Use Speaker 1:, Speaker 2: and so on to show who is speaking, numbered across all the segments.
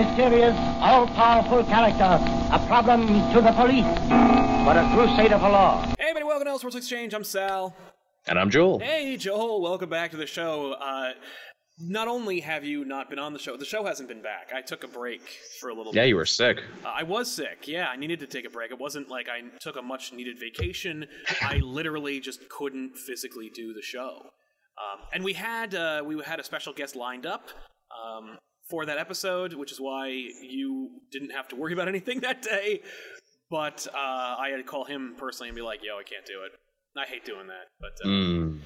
Speaker 1: A mysterious, all-powerful character, a problem to the police, but a crusader for law.
Speaker 2: Hey, everybody, welcome to Elseworlds Exchange. I'm Sal.
Speaker 3: And I'm Joel.
Speaker 2: Hey, Joel, welcome back to the show. Uh, not only have you not been on the show, the show hasn't been back. I took a break for a little
Speaker 3: Yeah,
Speaker 2: bit.
Speaker 3: you were sick.
Speaker 2: Uh, I was sick. Yeah, I needed to take a break. It wasn't like I took a much needed vacation. I literally just couldn't physically do the show. Um, and we had uh, we had a special guest lined up um, for that episode, which is why you didn't have to worry about anything that day. But uh, I had to call him personally and be like, "Yo, I can't do it." I hate doing that, but uh,
Speaker 3: Mm.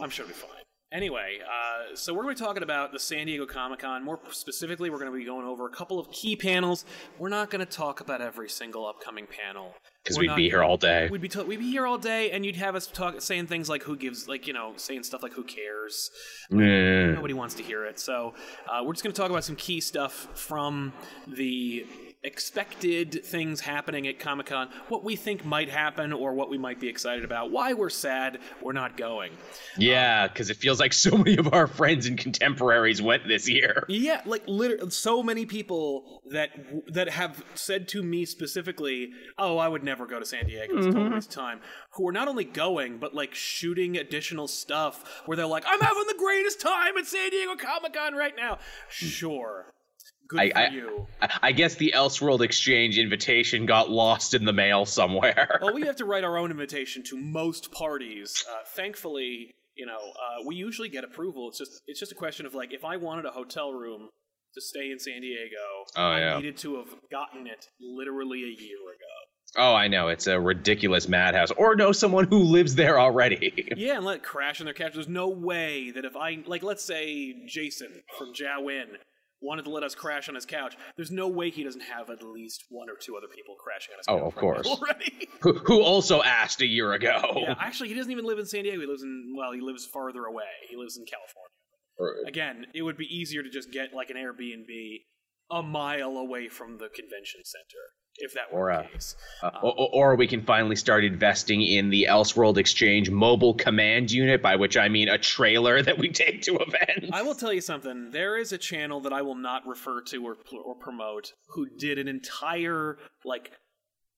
Speaker 2: I'm sure it'll be fine. Anyway, uh, so we're going to be talking about the San Diego Comic Con. More specifically, we're going to be going over a couple of key panels. We're not going to talk about every single upcoming panel
Speaker 3: Because we'd
Speaker 2: not
Speaker 3: be here all day.
Speaker 2: We'd be we'd be here all day, and you'd have us talk saying things like "Who gives?" like you know, saying stuff like "Who cares?"
Speaker 3: Mm.
Speaker 2: Nobody wants to hear it. So uh, we're just going to talk about some key stuff from the expected things happening at Comic Con, what we think might happen, or what we might be excited about, why we're sad we're not going.
Speaker 3: Yeah, um, because it feels like so many of our friends and contemporaries went this year.
Speaker 2: Yeah, like literally, so many people that that have said to me specifically, "Oh, I would never go to San Diego. It's total mm-hmm. waste time." Who are not only going, but like shooting additional stuff where they're like, "I'm having the greatest time at San Diego Comic Con right now." Hmm. Sure, good
Speaker 3: I-
Speaker 2: for
Speaker 3: I-
Speaker 2: you.
Speaker 3: I- I guess the Elseworld Exchange invitation got lost in the mail somewhere.
Speaker 2: well, we have to write our own invitation to most parties. Uh, thankfully, you know, uh, we usually get approval. It's just it's just a question of like if I wanted a hotel room to stay in San Diego,
Speaker 3: Oh,
Speaker 2: I
Speaker 3: yeah.
Speaker 2: needed to have gotten it literally a year ago.
Speaker 3: oh, I know. It's a ridiculous madhouse. Or know someone who lives there already.
Speaker 2: Yeah, and let it crash in their couch. There's no way that if I like, let's say Jason from Jowin wanted to let us crash on his couch. There's no way he doesn't have at least one or two other people crashing on his
Speaker 3: Oh,
Speaker 2: couch
Speaker 3: of course.
Speaker 2: already.
Speaker 3: who, who also asked a year ago.
Speaker 2: yeah, actually, he doesn't even live in San Diego. He lives in well, he lives farther away. He lives in California. Again, it would be easier to just get like an Airbnb a mile away from the convention center if that were
Speaker 3: Or,
Speaker 2: the
Speaker 3: uh,
Speaker 2: case.
Speaker 3: Uh, or, or we can finally start investing in the Elseworld Exchange mobile command unit, by which I mean a trailer that we take to events.
Speaker 2: I will tell you something. There is a channel that I will not refer to or, or promote who did an entire like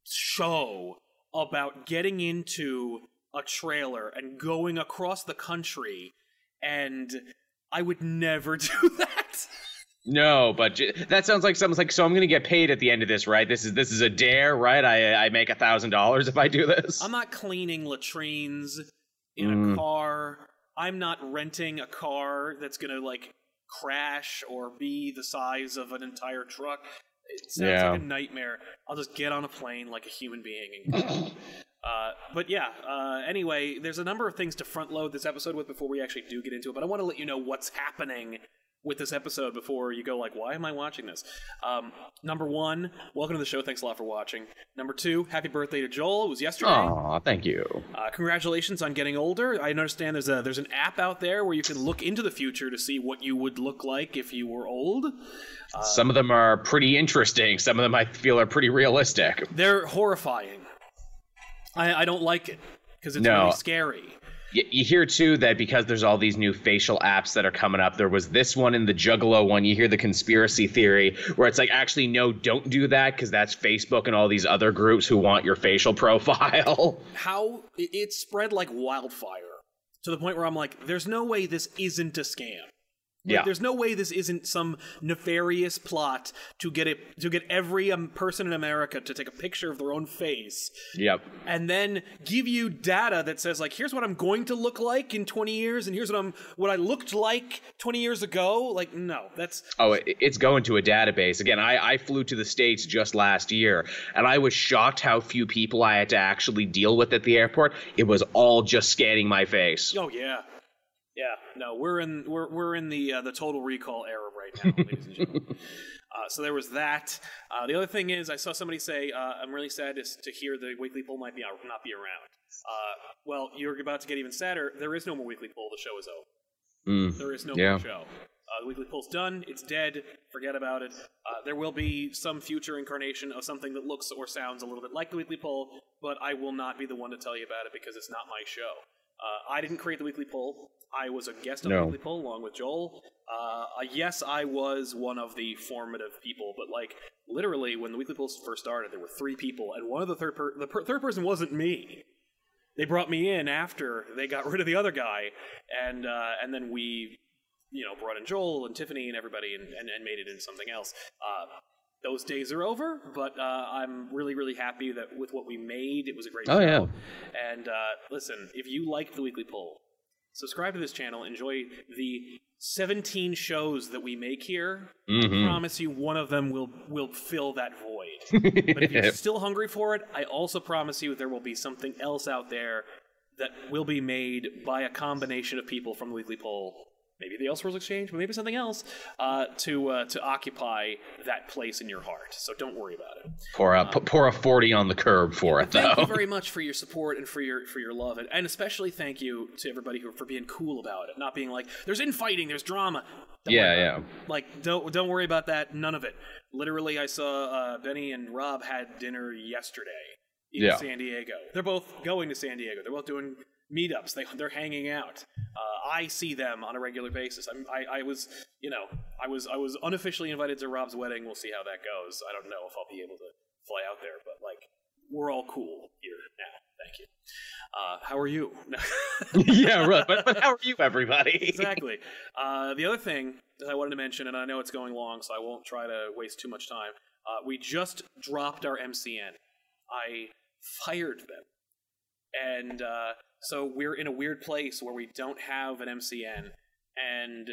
Speaker 2: show about getting into a trailer and going across the country, and I would never do that.
Speaker 3: No, but j- that sounds like something's like. So I'm going to get paid at the end of this, right? This is this is a dare, right? I I make a thousand dollars if I do this.
Speaker 2: I'm not cleaning latrines in
Speaker 3: Mm.
Speaker 2: a car. I'm not renting a car that's gonna like crash or be the size of an entire truck. It sounds
Speaker 3: Yeah.
Speaker 2: like a nightmare. I'll just get on a plane like a human being and. Uh, but yeah, uh, anyway, there's a number of things to front load this episode with before we actually do get into it. But I want to let you know what's happening with this episode before you go like, why am I watching this? Um, number one, welcome to the show. Thanks a lot for watching. Number two, happy birthday to Joel. It was yesterday.
Speaker 3: Aw, thank you.
Speaker 2: Uh, congratulations on getting older. I understand there's a there's an app out there where you can look into the future to see what you would look like if you were old.
Speaker 3: Some of them are pretty interesting. Some of them I feel are pretty realistic.
Speaker 2: They're horrifying. I, I don't like it because it's
Speaker 3: No.
Speaker 2: really scary.
Speaker 3: You hear too that because there's all these new facial apps that are coming up. There was this one in the Juggalo one. You hear the conspiracy theory where it's like, actually, no, don't do that because that's Facebook and all these other groups who want your facial profile.
Speaker 2: How it spread like wildfire to the point where I'm like, there's no way this isn't a scam. Like,
Speaker 3: Yeah.
Speaker 2: There's no way this isn't some nefarious plot to get it to get every um, person in America to take a picture of their own face
Speaker 3: yep.
Speaker 2: and then give you data that says like here's what I'm going to look like in 20 years and here's what I'm what I looked like 20 years ago like no that's
Speaker 3: Oh, it, it's going to a database. Again, I, I flew to the States just last year, and I was shocked how few people I had to actually deal with at the airport. It was all just scanning my face.
Speaker 2: oh yeah yeah no we're in we're we're in the uh, the total recall era right now ladies and gentlemen uh, so there was that. Uh, the other thing is, I saw somebody say, uh, "I'm really sad to, to hear the weekly poll might be not be around." Uh, well, you're about to get even sadder. There is no more weekly poll. The show is over.
Speaker 3: Mm.
Speaker 2: There is no
Speaker 3: Yeah.
Speaker 2: more show. Uh, the weekly poll's done. It's dead. Forget about it. Uh, there will be some future incarnation of something that looks or sounds a little bit like the weekly poll, but I will not be the one to tell you about it because it's not my show. Uh, I didn't create the weekly poll. I was a guest on
Speaker 3: No.
Speaker 2: the weekly poll along with Joel. Uh, uh, yes, I was one of the formative people, but like literally, when the weekly polls first started, there were three people, and one of the third per- the per- third person wasn't me they brought me in after they got rid of the other guy, and uh, and then we, you know, brought in Joel and Tiffany and everybody, and, and, and made it into something else. Uh, those days are over, but uh, I'm really, really happy that with what we made, it was a great
Speaker 3: Oh,
Speaker 2: show.
Speaker 3: yeah.
Speaker 2: And uh, listen, if you like the weekly poll, subscribe to this channel. Enjoy the 17 shows that we make here.
Speaker 3: Mhm.
Speaker 2: I promise you, one of them will will fill that void. But if you're still hungry for it, I also promise you there will be something else out there that will be made by a combination of people from the weekly poll. Maybe the Elseworlds Exchange, but maybe something else uh, to uh, to occupy that place in your heart. So don't worry about it.
Speaker 3: Pour a pu- pour a forty on the curb for it
Speaker 2: Thank
Speaker 3: though.
Speaker 2: you very much for your support and for your for your love, and, and especially thank you to everybody who for being cool about it, not being like there's infighting, there's drama. Don't
Speaker 3: yeah, yeah.
Speaker 2: it. Like don't don't worry about that. None of it. Literally, I saw uh, Benny and Rob had dinner yesterday in
Speaker 3: Yeah.
Speaker 2: San Diego. They're both going to San Diego. They're both doing meetups. They they're hanging out. Uh, I see them on a regular basis. I'm, I I was you know I was I was unofficially invited to Rob's wedding. We'll see how that goes. I don't know if I'll be able to fly out there, but like we're all cool here now. Thank you. Uh, how are you?
Speaker 3: yeah, right. But, but how are you, everybody?
Speaker 2: exactly. Uh, the other thing that I wanted to mention, and I know it's going long, so I won't try to waste too much time. Uh, we just dropped our MCN. I fired them, and uh, so we're in a weird place where we don't have an MCN, and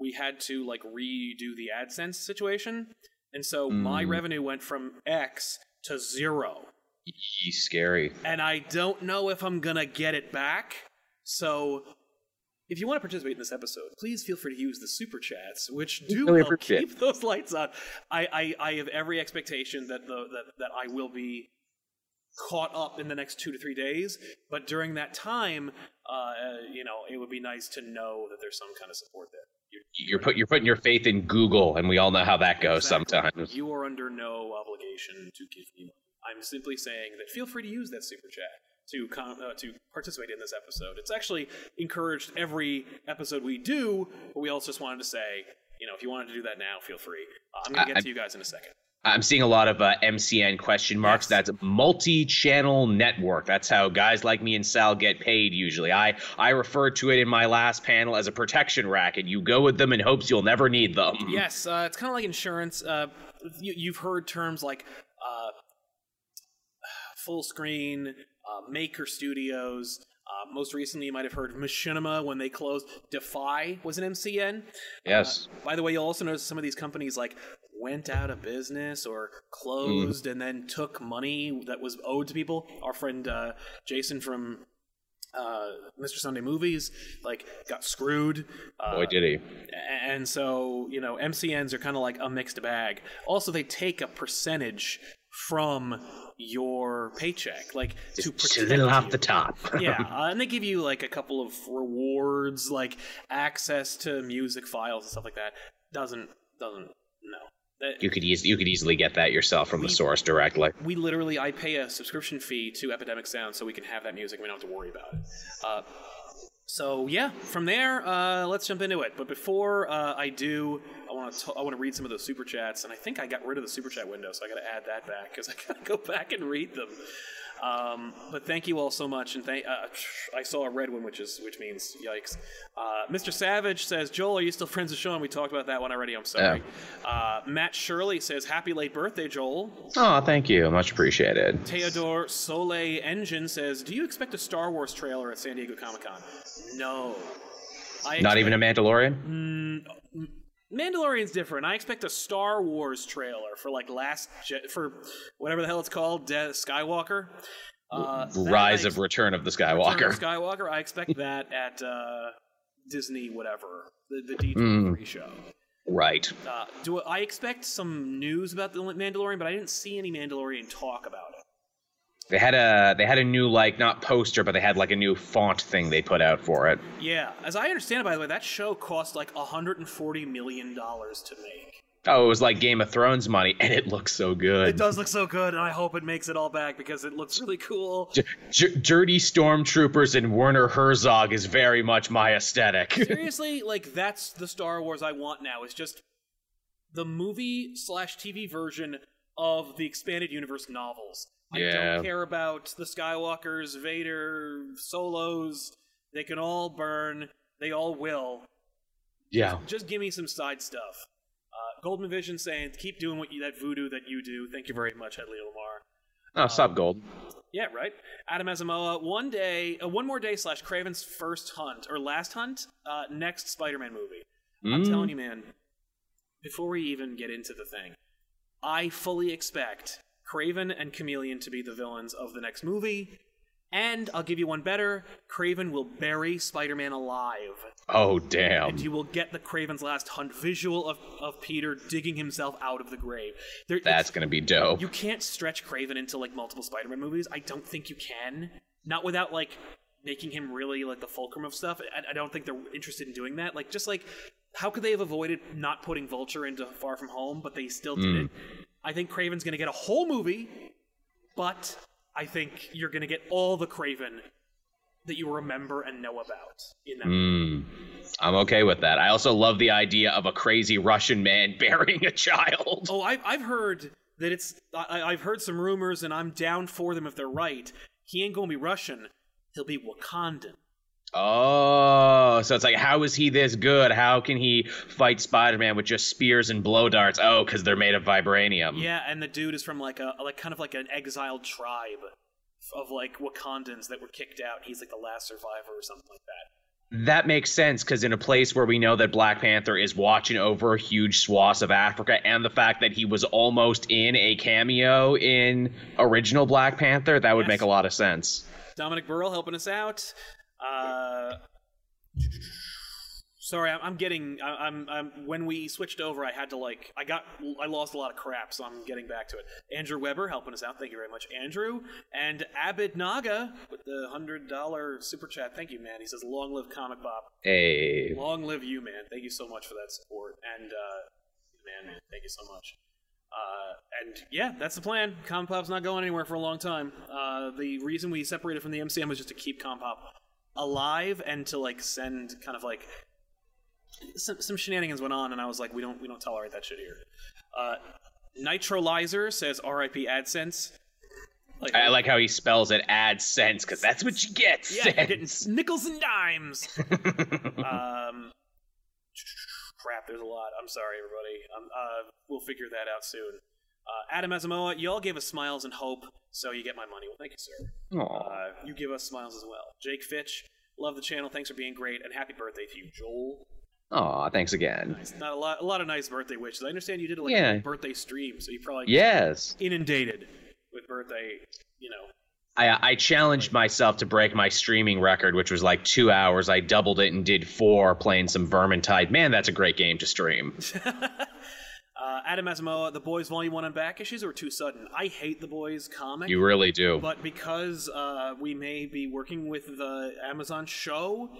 Speaker 2: we had to like redo the AdSense situation, and so my
Speaker 3: Mm.
Speaker 2: revenue went from X to zero
Speaker 3: Yee, scary.
Speaker 2: and I don't know if I'm gonna get it back. So, if you want to participate in this episode, please feel free to use the super chats, which do
Speaker 3: Really
Speaker 2: help keep those lights on. I, I, I have every expectation that the that, that I will be caught up in the next two to three days. But during that time, uh, you know, it would be nice to know that there's some kind of support there. You-
Speaker 3: You're put you're putting your faith in Google, and we all know how that goes
Speaker 2: Exactly.
Speaker 3: sometimes.
Speaker 2: You are under no obligation to give me money. I'm simply saying that feel free to use that super chat to com- uh, to participate in this episode. It's actually encouraged every episode we do, but we also just wanted to say, you know, if you wanted to do that now, feel free. Uh, I'm going to
Speaker 3: I-
Speaker 2: get to you guys in a second.
Speaker 3: I'm seeing a lot of uh, MCN question marks.
Speaker 2: Yes.
Speaker 3: That's multi-channel network. That's how guys like me and Sal get paid usually. I I referred to it in my last panel as a protection racket. You go with them in hopes you'll never need them.
Speaker 2: Yes, uh, it's kind of like insurance. Uh, you, you've heard terms like uh, Fullscreen, uh, Maker Studios. Uh, most recently, you might have heard of Machinima when they closed. Defy was an MCN.
Speaker 3: Yes.
Speaker 2: By the way, you'll also notice some of these companies like went out of business or closed and then took money that was owed to people. Our friend uh, Jason from uh, Mr. Sunday Movies like got screwed. Uh,
Speaker 3: Boy, did he.
Speaker 2: and so you know MCNs are kind of like a mixed bag. Also, they take a percentage from your paycheck, like to
Speaker 3: Just a
Speaker 2: protect
Speaker 3: little off the top.
Speaker 2: yeah, uh, and they give you like a couple of rewards, like access to music files and stuff like that. Doesn't doesn't no.
Speaker 3: You could easily you could easily get that yourself from
Speaker 2: We-
Speaker 3: the source directly.
Speaker 2: we literally I pay a subscription fee to Epidemic Sound so we can have that music. We don't have to worry about it. Uh, so yeah, from there, uh, let's jump into it. But before uh, I do, I want to I want to read some of those super chats, and I think I got rid of the super chat window, so I got to add that back because I got to go back and read them. Um, but thank you all so much, and thank. Uh, I saw a red one, which is which means yikes. Uh, Mr. Savage says, "Joel, are you still friends with Sean? We talked about that one already. I'm sorry." Uh, Matt Shirley says, "Happy late birthday, Joel."
Speaker 3: Oh, thank you. Much appreciated.
Speaker 2: Theodore Soleil Engine says, "Do you expect a Star Wars trailer at San Diego Comic Con?" No. I
Speaker 3: Not even a
Speaker 2: expect-
Speaker 3: Mandalorian?
Speaker 2: Mandalorian's different. I expect a Star Wars trailer for like last Je- for whatever the hell it's called, De- Skywalker. Uh,
Speaker 3: Rise of Return of the Skywalker.
Speaker 2: of Skywalker. I expect that at uh, Disney, whatever the, the D23
Speaker 3: Mm.
Speaker 2: show.
Speaker 3: Right.
Speaker 2: Uh, do I expect some news about the Mandalorian? But I didn't see any Mandalorian talk about it.
Speaker 3: They had a they had a new like not poster, but they had like a new font thing they put out for it.
Speaker 2: Yeah, as I understand it, by the way, that show cost like 140 million dollars to make.
Speaker 3: Oh, it was like Game of Thrones money, and it looks so good.
Speaker 2: It does look so good, and I hope it makes it all back because it looks really cool.
Speaker 3: J- j- dirty stormtroopers and Werner Herzog is very much my aesthetic.
Speaker 2: Seriously, like that's the Star Wars I want now. It's just the movie slash TV version of the expanded universe novels. I don't care about the Skywalkers, Vader, Solos. They can all burn. They all will.
Speaker 3: yeah.
Speaker 2: Just give me some side stuff. Uh, Golden Vision saying, keep doing what you, that voodoo that you do. Thank you very much, Hedley Lamarr.
Speaker 3: Oh, sub gold.
Speaker 2: Yeah, right. Adam Asamoah, one day, uh, one more day slash Kraven's first hunt or last hunt, uh, next Spider-Man movie. I'm
Speaker 3: Mm.
Speaker 2: telling you, man. Before we even get into the thing, I fully expect Kraven and Chameleon to be the villains of the next movie. And I'll give you one better: Kraven will bury Spider-Man alive.
Speaker 3: Oh, damn.
Speaker 2: and you will get the Kraven's Last Hunt visual of, of Peter digging himself out of the grave. There,
Speaker 3: That's gonna be dope.
Speaker 2: you can't stretch Kraven into like multiple Spider-Man movies. I don't think you can. Not without like making him really like the fulcrum of stuff. I, I don't think they're interested in doing that. Like just like how could they have avoided not putting Vulture into Far From Home, but they still did it? Hmm. I think Kraven's gonna get a whole movie, but I think you're gonna get all the Kraven that you remember and know about in that.
Speaker 3: Mm. I'm okay with that. I also love the idea of a crazy Russian man burying a child.
Speaker 2: Oh, I've I've heard that it's. I, I've heard some rumors, and I'm down for them if they're right. He ain't gonna be Russian. He'll be Wakandan.
Speaker 3: Oh, so it's like, how is he this good? How can he fight Spider-Man with just spears and blow darts? Oh, because they're made of vibranium.
Speaker 2: Yeah, and the dude is from like a like kind of like an exiled tribe of like Wakandans that were kicked out. He's like the last survivor or something like that.
Speaker 3: That makes sense because in a place where we know that Black Panther is watching over a huge swaths of Africa, and the fact that he was almost in a cameo in original Black Panther, that would
Speaker 2: Yes.
Speaker 3: make a lot of sense.
Speaker 2: Dominic Burrell helping us out. Uh, sorry, I'm, getting. I'm, I'm. When we switched over, I had to like. I got. I lost a lot of crap, so I'm getting back to it. Andrew Weber helping us out. Thank you very much, Andrew. And Abid Naga with the hundred dollar super chat. Thank you, man. He says, "Long live Comic Pop.
Speaker 3: Hey,
Speaker 2: Long live you, man. Thank you so much for that support. And uh, man, man, thank you so much." Uh, and yeah, that's the plan. Compop's not going anywhere for a long time. Uh, the reason we separated from the MCN was just to keep Compop alive and to like send kind of like some, some shenanigans went on, and I was like, we don't we don't tolerate that shit here. Uh, Nitrolizer says R.I.P. AdSense. Like,
Speaker 3: I like how he spells it. AdSense because that's what you get.
Speaker 2: yeah, you're getting nickels and dimes. um, crap, there's a lot. I'm sorry, everybody. Um, uh, we'll figure that out soon. Uh, Adam Asamoah, you all gave us smiles and hope, so you get my money. Well, thank you, sir. Uh, you give us smiles as well. Jake Fitch, love the channel. Thanks for being great, and happy birthday to you, Joel.
Speaker 3: Aw, thanks again.
Speaker 2: Nice. Not a lot, a lot of nice birthday wishes. I understand you did like
Speaker 3: Yeah.
Speaker 2: a birthday stream, so you probably
Speaker 3: Yes.
Speaker 2: inundated with birthday. You know,
Speaker 3: I, I challenged myself to break my streaming record, which was like two hours. I doubled it and did four, playing some Vermintide. Man, that's a great game to stream.
Speaker 2: uh, Adam Asamoah, The Boys Volume One and back issues were too sudden. I hate The Boys comic.
Speaker 3: You really do.
Speaker 2: but because uh, we may be working with the Amazon show,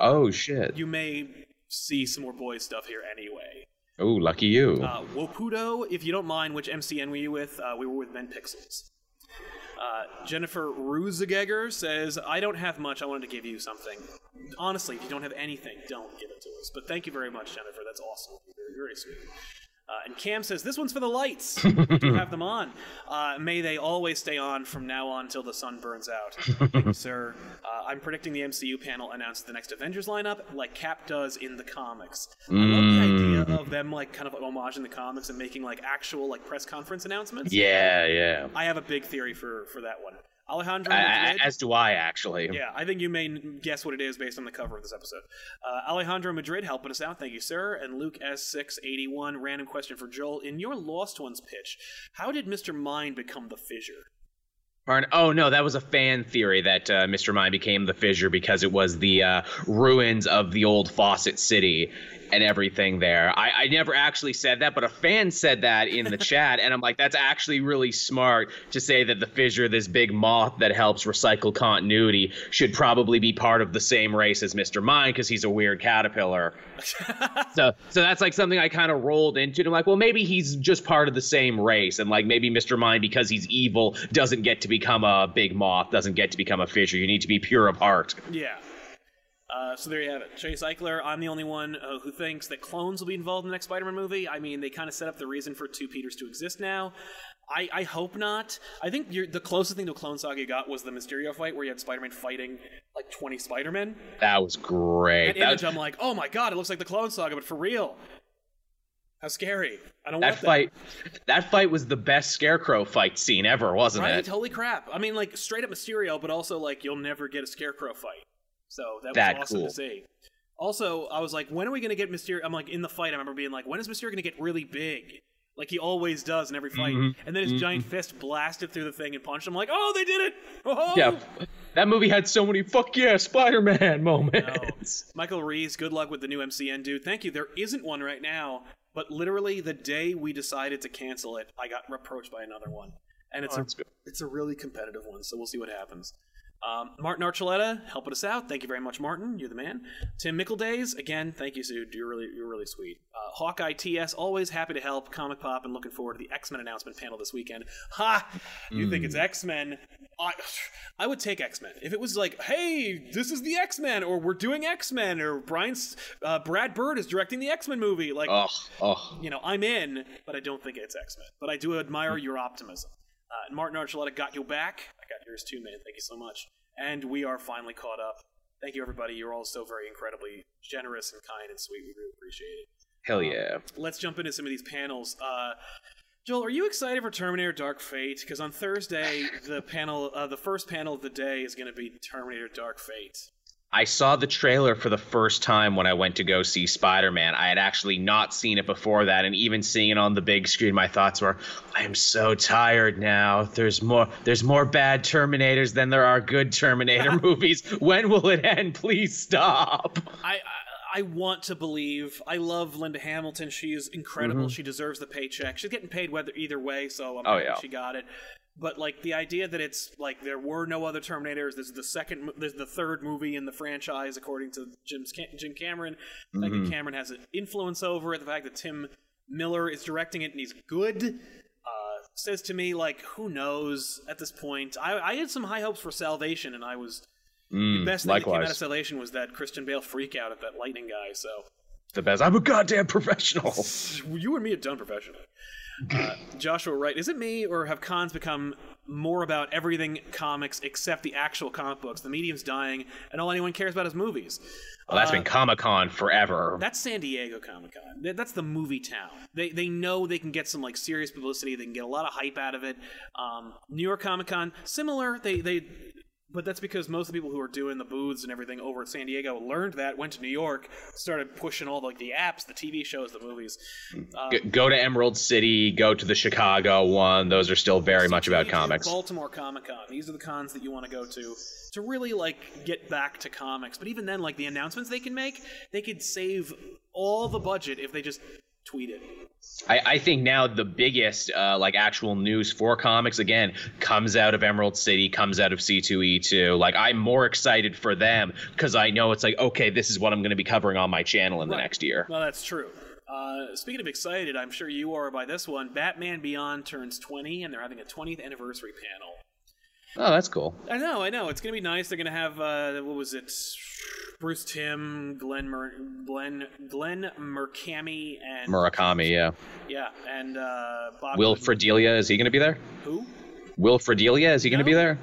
Speaker 3: oh shit.
Speaker 2: you may see some more boys stuff here anyway.
Speaker 3: Oh, lucky you.
Speaker 2: Uh, Wopudo, if you don't mind, which MCN were you with? Uh, we were with Men Pixels. Uh, Jennifer Ruzigeger says, I don't have much. I wanted to give you something. Honestly, if you don't have anything, don't give it to us. But thank you very much, Jennifer. That's awesome. You're Very, very sweet. Uh, and Cam says, This one's for the lights. we do have them on. Uh, may they always stay on from now on till the sun burns out. Thank you, sir. Uh, I'm predicting the MCU panel announces the next Avengers lineup like Cap does in the comics. I love the idea of them like kind of homaging the comics and making like actual like press conference announcements.
Speaker 3: yeah, yeah.
Speaker 2: I have a big theory for for that one. Alejandro
Speaker 3: I-
Speaker 2: Madrid.
Speaker 3: as do I, actually.
Speaker 2: yeah, I think you may guess what it is based on the cover of this episode. Uh, Alejandro Madrid helping us out, thank you, sir. And Luke S681, random question for Joel. In your Lost Ones pitch, how did Mr. Mind become the fissure?
Speaker 3: Pardon? Oh no, that was a fan theory that uh, Mr. Mind became the fissure because it was the uh, ruins of the old Fawcett City, and everything there. I, I never actually said that, but a fan said that in the chat, and I'm like, that's actually really smart to say that the fissure, this big moth that helps recycle continuity, should probably be part of the same race as Mr. Mind because he's a weird caterpillar. so so that's like something I kind of rolled into. And I'm like, well, maybe he's just part of the same race, and like maybe Mr. Mind because he's evil doesn't get to become a big moth, doesn't get to become a fissure. You need to be pure of heart.
Speaker 2: Yeah. Uh, so there you have it. Chase Eichler, I'm the only one uh, who thinks that clones will be involved in the next Spider Man movie. I mean, they kind of set up the reason for two Peters to exist now. I, I hope not. I think you're, the closest thing to a clone saga you got was the Mysterio fight, where you had Spider Man fighting like 20 Spider Men.
Speaker 3: That was great.
Speaker 2: That image, I'm like, oh my god, it looks like the clone saga, but for real. How scary. I don't
Speaker 3: that
Speaker 2: want that.
Speaker 3: fight, that fight was the best Scarecrow fight scene ever, wasn't
Speaker 2: Right?
Speaker 3: it?
Speaker 2: Holy crap. I mean, like, straight up Mysterio, but also, like, you'll never get a Scarecrow fight. So that was awesome
Speaker 3: cool.
Speaker 2: to see. Also, I was like, when are we going to get Mysterio? I'm like, in the fight, I remember being like, when is Mysterio going to get really big? Like he always does in every fight.
Speaker 3: Mm-hmm.
Speaker 2: And then his giant fist blasted through the thing and punched him. I'm like, oh, they did it! Oh!
Speaker 3: Yeah, that movie had so many fuck yeah Spider-Man moments.
Speaker 2: Michael Reese, good luck with the new MCN, dude. Thank you. There isn't one right now, but literally the day we decided to cancel it, I got approached by another one, and it's a, it's a really competitive one. So we'll see what happens. Um, Martin Archuleta helping us out. Thank you very much, Martin. You're the man. Tim Mickledays, again, thank you, Sue. You're really you're really sweet. Uh, Hawkeye TS, always happy to help. Comic Pop, and looking forward to the X Men announcement panel this weekend. Ha! You think it's X Men? I, I would take X Men if it was like, hey, this is the X Men, or we're doing X Men, or Brian's uh, Brad Bird is directing the X Men movie. Like,
Speaker 3: Oh, oh.
Speaker 2: you know, I'm in, but I don't think it's X Men. But I do admire your optimism. Uh, Martin Archuleta got you back. Got yours too, man. Thank you so much. And we are finally caught up. Thank you, everybody. You're all so very incredibly generous and kind and sweet. We really appreciate it.
Speaker 3: Hell yeah.
Speaker 2: Let's jump into some of these panels. Uh, Joel, are you excited for Terminator Dark Fate? Because on Thursday, the panel, uh, the first panel of the day is going to be Terminator Dark Fate.
Speaker 3: I saw the trailer for the first time when I went to go see Spider Man. I had actually not seen it before that, and even seeing it on the big screen, my thoughts were, I am so tired now. There's more there's more bad Terminators than there are good Terminator movies. When will it end? Please stop.
Speaker 2: I, I I want to believe. I love Linda Hamilton. She is incredible. Mm-hmm. She deserves the paycheck. She's getting paid whether either way, so I'm
Speaker 3: Oh, yeah.
Speaker 2: she got it. But like the idea that it's like there were no other Terminators. This is the second. This is the third movie in the franchise, according to Jim's Jim Cameron. The fact
Speaker 3: Mm-hmm.
Speaker 2: that Cameron has an influence over it. The fact that Tim Miller is directing it and he's good. Uh, says to me like who knows at this point I, I had some high hopes for salvation and i was the best thing that came out of salvation was that christian bale freak out at that lightning guy so
Speaker 3: The best. I'm a goddamn professional.
Speaker 2: you and me are done professionally. Uh, Joshua Wright, is it me or have cons become more about everything comics except the actual comic books? The medium's dying, and all anyone cares about is movies.
Speaker 3: Well, that's been Comic Con forever.
Speaker 2: That's San Diego Comic Con. That's the movie town. They they know they can get some like serious publicity. They can get a lot of hype out of it. Um, New York Comic Con, similar. They they. But that's because most of the people who are doing the booths and everything over at San Diego learned that, went to New York, started pushing all like the apps, the TV shows, the movies.
Speaker 3: G- go to Emerald City, go to the Chicago one. Those are still very much about comics.
Speaker 2: Baltimore Comic Con. These are the cons that you want to go to to really like get back to comics. But even then, like the announcements they can make, they could save all the budget if they just tweet it.
Speaker 3: I, I think now the biggest uh, like actual news for comics again comes out of Emerald City, comes out of C2E2. Like I'm more excited for them because I know it's like okay, this is what I'm going to be covering on my channel in the next year.
Speaker 2: Well, that's true. Uh, speaking of excited, I'm sure you are by this one. Batman Beyond turns 20, and they're having a 20th anniversary panel.
Speaker 3: Oh, that's cool.
Speaker 2: I know, I know. It's gonna be nice. They're gonna have uh, what was it? Bruce Timm, Glenn, Mer- Glenn, Glenn Mercami, and
Speaker 3: Murakami, yeah.
Speaker 2: yeah, and uh, Bob
Speaker 3: Will Fredelia, is he going to be there?
Speaker 2: who?
Speaker 3: Will Fredelia, is he going to be there?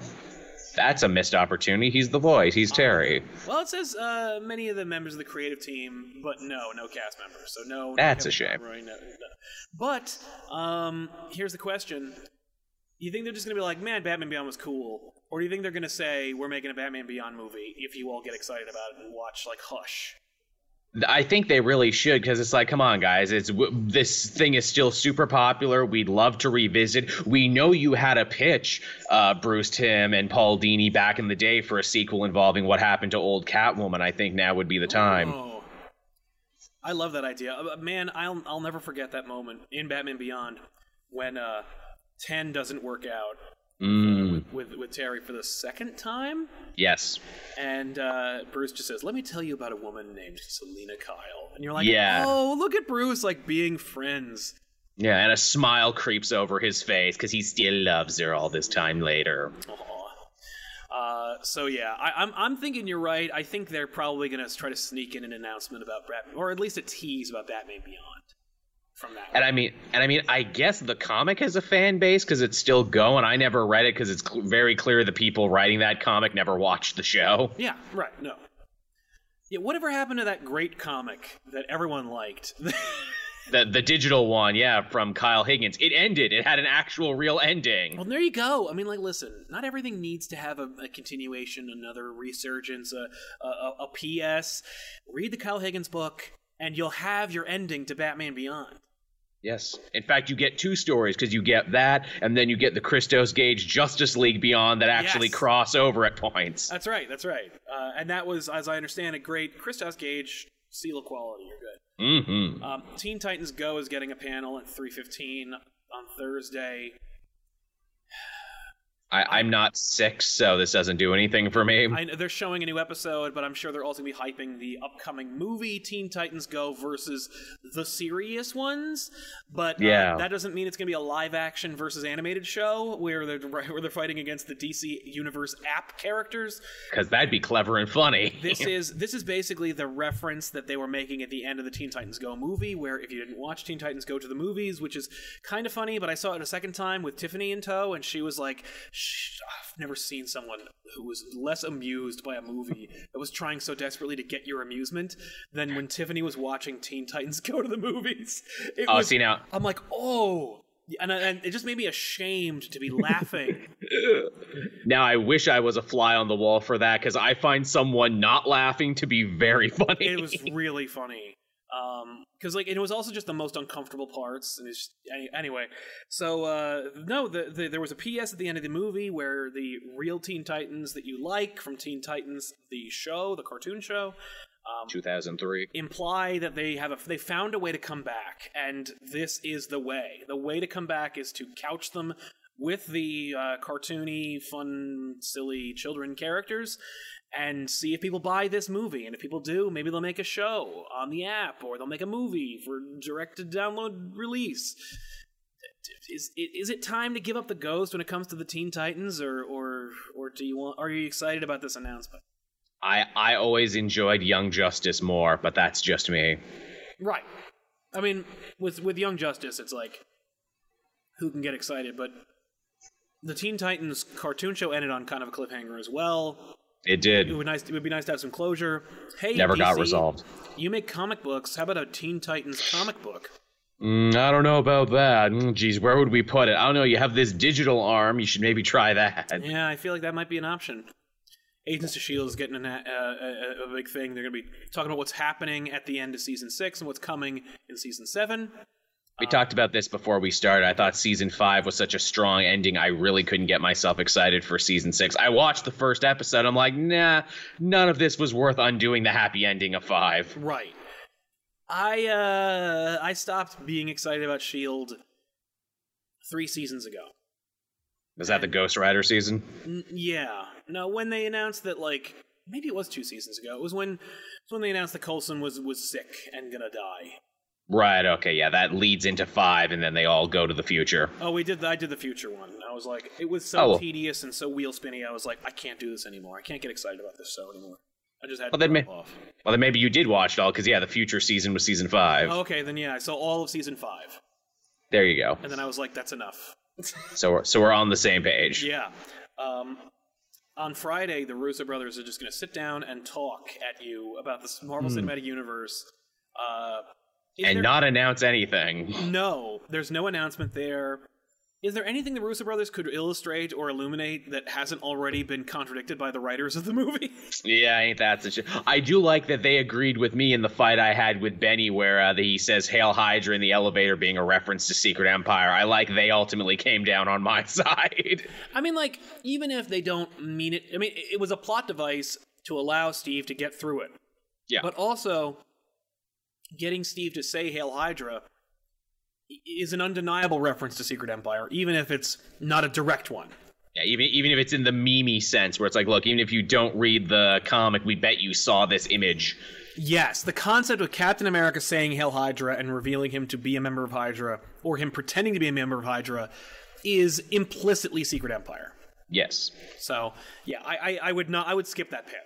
Speaker 3: That's a missed opportunity. He's the voice. He's Terry.
Speaker 2: Well, it says uh, many of the members of the creative team, but no, no cast members. So no. no
Speaker 3: That's a shame.
Speaker 2: No- no. But um, here's the question: You think they're just gonna be like, "Man, Batman Beyond was cool," or do you think they're gonna say, "We're making a Batman Beyond movie"? If you all get excited about it and watch like Hush.
Speaker 3: I think they really should because it's like, come on, guys, it's w- this thing is still super popular. We'd love to revisit. We know you had a pitch, uh, Bruce Timm and Paul Dini back in the day for a sequel involving what happened to old Catwoman. I think now would be the time.
Speaker 2: Oh. I love that idea. Uh, Man, I'll I'll never forget that moment in Batman Beyond when uh 10 doesn't work out
Speaker 3: Mm,
Speaker 2: with with Terry for the second time
Speaker 3: yes.
Speaker 2: and uh Bruce just says, "Let me tell you about a woman named Selina Kyle." And you're like,
Speaker 3: Yeah.
Speaker 2: "Oh, look at Bruce like being friends."
Speaker 3: Yeah, and a smile creeps over his face because he still loves her all this time later.
Speaker 2: Uh, so yeah, I, I'm I'm thinking you're right. I think they're probably gonna try to sneak in an announcement about Batman, or at least a tease about Batman Beyond from that.
Speaker 3: And I mean, and I mean, I guess the comic has a fan base because it's still going. I never read it because it's cl- very clear the people writing that comic never watched the show.
Speaker 2: yeah, right. No. Yeah, whatever happened to that great comic that everyone liked?
Speaker 3: The the digital one, yeah, from Kyle Higgins. It ended. It had an actual real ending.
Speaker 2: Well, there you go. I mean, like, listen, not everything needs to have a, a continuation, another resurgence, a, a, a, a PS. Read the Kyle Higgins book, and you'll have your ending to Batman Beyond.
Speaker 3: Yes. In fact, you get two stories because you get that, and then you get the Christos Gage Justice League Beyond that actually
Speaker 2: Yes.
Speaker 3: cross over at points.
Speaker 2: That's right. That's right. Uh, and that was, as I understand it, great. Christos Gage, seal of quality. You're good.
Speaker 3: Mm-hmm.
Speaker 2: Um, Teen Titans Go is getting a panel at 3:15 on Thursday.
Speaker 3: I, I'm not sick, so this doesn't do anything for me.
Speaker 2: I know they're showing a new episode, but I'm sure they're also going to be hyping the upcoming movie Teen Titans Go versus the serious ones. But uh,
Speaker 3: Yeah.
Speaker 2: that doesn't mean it's going to be a live action versus animated show where they're where they're fighting against the DC Universe app characters.
Speaker 3: Because that'd be clever and funny.
Speaker 2: This is this is basically the reference that they were making at the end of the Teen Titans Go movie, where if you didn't watch Teen Titans Go to the movies, which is kind of funny, but I saw it a second time with Tiffany in tow, and she was like, "I've never seen someone who was less amused by a movie that was trying so desperately to get your amusement than when Tiffany was watching Teen Titans Go to the movies." It
Speaker 3: Oh,
Speaker 2: was,
Speaker 3: see now,
Speaker 2: I'm like, oh. And, and it just made me ashamed to be laughing.
Speaker 3: now I wish I was a fly on the wall for that because I find someone not laughing to be very funny.
Speaker 2: it was really funny um because like it was also just the most uncomfortable parts and it's just, anyway so uh no the, the there was a ps at the end of the movie where the real teen titans that you like from teen titans the show the cartoon show
Speaker 3: 2003.
Speaker 2: imply that they have a they found a way to come back and this is the way the way to come back is to couch them with the uh, cartoony fun silly children characters and see if people buy this movie and if people do maybe they'll make a show on the app or they'll make a movie for direct to download release is is it time to give up the ghost when it comes to the Teen Titans or or or do you want are you excited about this announcement
Speaker 3: I I always enjoyed Young Justice more, but that's just me.
Speaker 2: Right. I mean, with with Young Justice, it's like who can get excited, but the Teen Titans cartoon show ended on kind of a cliffhanger as well.
Speaker 3: It
Speaker 2: It
Speaker 3: did.
Speaker 2: would nice. It would be nice to have some closure. Hey,
Speaker 3: Never got resolved.
Speaker 2: You make comic books. How about a Teen Titans comic book?
Speaker 3: Mm, I don't know about that. Mm, geez, where would we put it? I don't know. You have this digital arm. You should maybe try that.
Speaker 2: Yeah, I feel like that might be an option. Agents of Shield is getting an, uh, a, a big thing. They're going to be talking about what's happening at the end of season six and what's coming in season seven.
Speaker 3: We talked about this before we started. I thought season five was such a strong ending. I really couldn't get myself excited for season six. I watched the first episode. I'm like, nah, none of this was worth undoing the happy ending of five.
Speaker 2: Right. I uh I stopped being excited about Shield three seasons ago.
Speaker 3: Was that the Ghost Rider season?
Speaker 2: N- yeah. No, when they announced that like maybe it was two seasons ago. It was when it was when they announced that Coulson was was sick and gonna die.
Speaker 3: Right. Okay. Yeah, that leads into five, and then they all go to the future.
Speaker 2: Oh, we did. The, I did the future one. I was like, it was so
Speaker 3: Oh.
Speaker 2: tedious and so wheel spinny. I was like, I can't do this anymore. I can't get excited about this show anymore. I just had
Speaker 3: Well,
Speaker 2: to
Speaker 3: then
Speaker 2: drop off.
Speaker 3: Well, then maybe you did watch it all, because yeah, the future season was season five.
Speaker 2: Oh, okay, then yeah, I saw all of season five,
Speaker 3: There you go.
Speaker 2: and then I was like, that's enough.
Speaker 3: So we're, so we're on the same page.
Speaker 2: Yeah. Um, on Friday, the Russo brothers are just going to sit down and talk at you about this Marvel Cinematic Universe. Uh, is.
Speaker 3: And
Speaker 2: there-
Speaker 3: not announce anything.
Speaker 2: no, there's no announcement there. Is there anything the Russo brothers could illustrate or illuminate that hasn't already been contradicted by the writers of the movie?
Speaker 3: Yeah, ain't that such a... I do like that they agreed with me in the fight I had with Benny where uh, he says Hail Hydra in the elevator being a reference to Secret Empire. I like they ultimately came down on my side.
Speaker 2: I mean, like, even if they don't mean it, I mean, it was a plot device to allow Steve to get through it.
Speaker 3: Yeah.
Speaker 2: But also, getting Steve to say Hail Hydra is an undeniable reference to Secret Empire, even if it's not a direct one.
Speaker 3: Yeah, even even if it's in the meme sense, where it's like, look, even if you don't read the comic, we bet you saw this image.
Speaker 2: Yes, the concept of Captain America saying Hail Hydra and revealing him to be a member of Hydra, or him pretending to be a member of Hydra, is implicitly Secret Empire.
Speaker 3: Yes.
Speaker 2: So yeah, I, I, I would not I would skip that panel.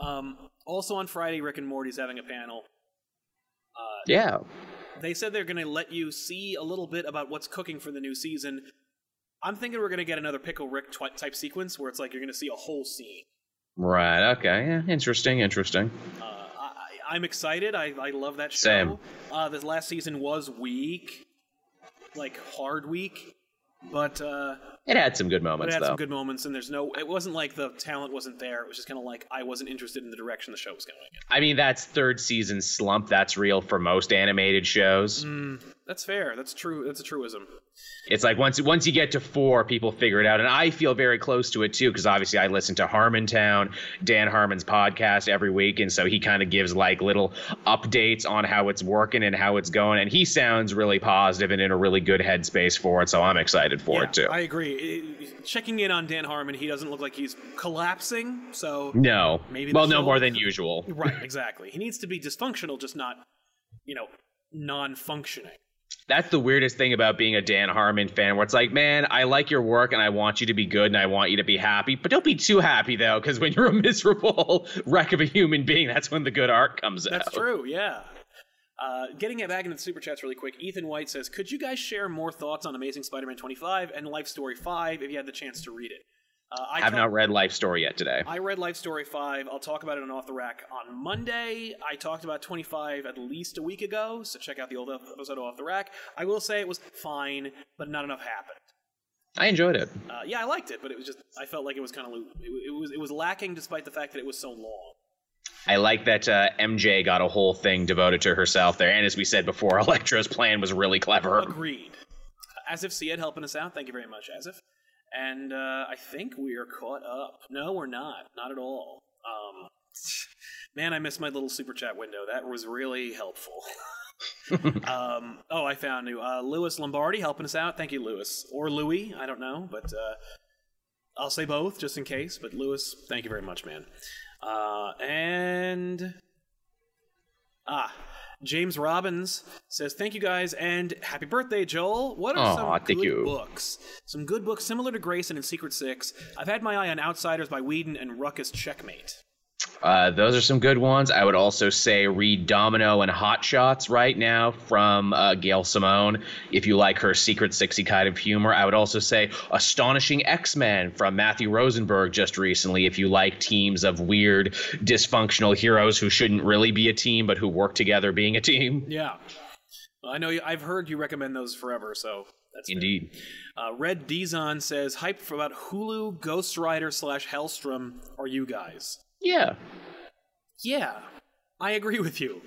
Speaker 2: um, also on Friday, Rick and Morty's having a panel.
Speaker 3: Yeah.
Speaker 2: They said they're going to let you see a little bit about what's cooking for the new season. I'm thinking we're going to get another Pickle Rick twi- type sequence where it's like you're going to see a whole scene.
Speaker 3: Right. Okay. Yeah. Interesting. Interesting.
Speaker 2: Uh, I, I'm excited. I, I love that show.
Speaker 3: Same.
Speaker 2: Uh, this last season was weak, like hard weak, but uh,
Speaker 3: It had some good
Speaker 2: but
Speaker 3: moments
Speaker 2: it had
Speaker 3: though.
Speaker 2: some good moments. And there's no, it wasn't like the talent wasn't there. It was just kind of like I wasn't interested in the direction the show was going in.
Speaker 3: I mean, that's third season slump. That's real for most animated shows.
Speaker 2: Mm. That's fair. That's true. That's a truism.
Speaker 3: It's like once once you get to four, people figure it out, and I feel very close to it too because obviously I listen to Harmontown, Dan Harmon's podcast every week, and so he kind of gives like little updates on how it's working and how it's going, and he sounds really positive and in a really good headspace for it. So I'm excited for
Speaker 2: yeah,
Speaker 3: it too.
Speaker 2: I agree. Checking in on Dan Harmon, he doesn't look like he's collapsing. So
Speaker 3: no,
Speaker 2: Maybe
Speaker 3: well, no more than usual.
Speaker 2: right, exactly. He needs to be dysfunctional, just not, you know, non-functioning.
Speaker 3: That's the weirdest thing about being a Dan Harmon fan, where it's like, man, I like your work and I want you to be good and I want you to be happy, but don't be too happy though, because when you're a miserable wreck of a human being, that's when the good art comes out.
Speaker 2: That's true. Yeah. Uh, getting it back into the super chats really quick. Ethan White says, "Could you guys share more thoughts on Amazing Spider-Man 25 and Life Story 5 if you had the chance to read it?" Uh, I
Speaker 3: have not read Life Story yet today.
Speaker 2: I read Life Story 5. I'll talk about it on Off the Rack on Monday. I talked about 25 at least a week ago, so check out the old episode of Off the Rack. I will say it was fine, but not enough happened.
Speaker 3: I enjoyed it.
Speaker 2: Uh, yeah, I liked it, but it was just I felt like it was kind of it, it was it was lacking despite the fact that it was so long.
Speaker 3: I like that uh, MJ got a whole thing devoted to herself there, and as we said before, Electro's plan was really clever.
Speaker 2: Agreed. As if Siad helping us out. Thank you very much, As if. And uh, I think we are caught up. No, we're not. Not at all. Um, man, I missed my little super chat window. That was really helpful. um, oh, I found you. Uh, Lewis Lombardi helping us out. Thank you, Lewis. Or Louis. I don't know, but uh, I'll say both just in case. But Lewis, thank you very much, man. Uh, and ah, James Robbins says, "Thank you guys and happy birthday, Joel. What are
Speaker 3: Aw,
Speaker 2: some
Speaker 3: thank
Speaker 2: good
Speaker 3: you.
Speaker 2: books? Some good books similar to Grayson and Secret Six. I've had my eye on Outsiders by Whedon and Rucka's Checkmate.
Speaker 3: Uh, those are some good ones. I would also say read Domino and Hot Shots right now from uh, Gail Simone. If you like her secret sixy kind of humor, I would also say Astonishing X Men from Matthew Rosenberg just recently. If you like teams of weird, dysfunctional heroes who shouldn't really be a team but who work together being a team.
Speaker 2: Yeah, I know. You, I've heard you recommend those forever, so that's.
Speaker 3: Indeed.
Speaker 2: Uh, Red Dizon says, "Hype for about Hulu, Ghost Rider slash Helstrom. Are you guys?
Speaker 3: Yeah.
Speaker 2: Yeah, I agree with you.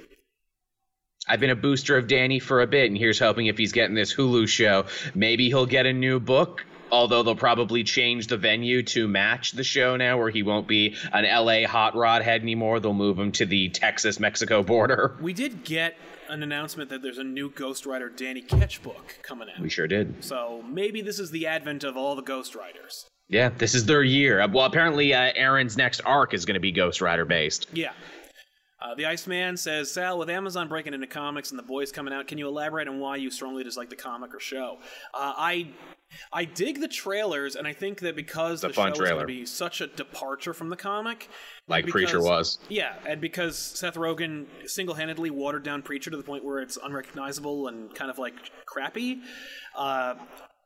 Speaker 3: I've been a booster of Danny for a bit, and here's hoping if he's getting this Hulu show, maybe he'll get a new book. Although they'll probably change the venue to match the show now, where he won't be an LA hot rod head anymore. They'll move him to the Texas Mexico border.
Speaker 2: We did get an announcement that there's a new Ghost Rider Danny Ketch book coming out.
Speaker 3: We sure did.
Speaker 2: So maybe this is the advent of all the Ghost Riders.
Speaker 3: Yeah, this is their year. Uh, Well, apparently, uh, Aaron's next arc is going to be Ghost Rider based.
Speaker 2: Yeah. Uh, the Iceman says, Sal, with Amazon breaking into comics and the boys coming out, can you elaborate on why you strongly dislike the comic or show? Uh, I I dig the trailers, and I think that because the
Speaker 3: fun
Speaker 2: show is going to be such a departure from the comic,
Speaker 3: Like
Speaker 2: and
Speaker 3: Preacher was.
Speaker 2: Yeah, and because Seth Rogen single-handedly watered down Preacher to the point where it's unrecognizable and kind of like crappy, uh,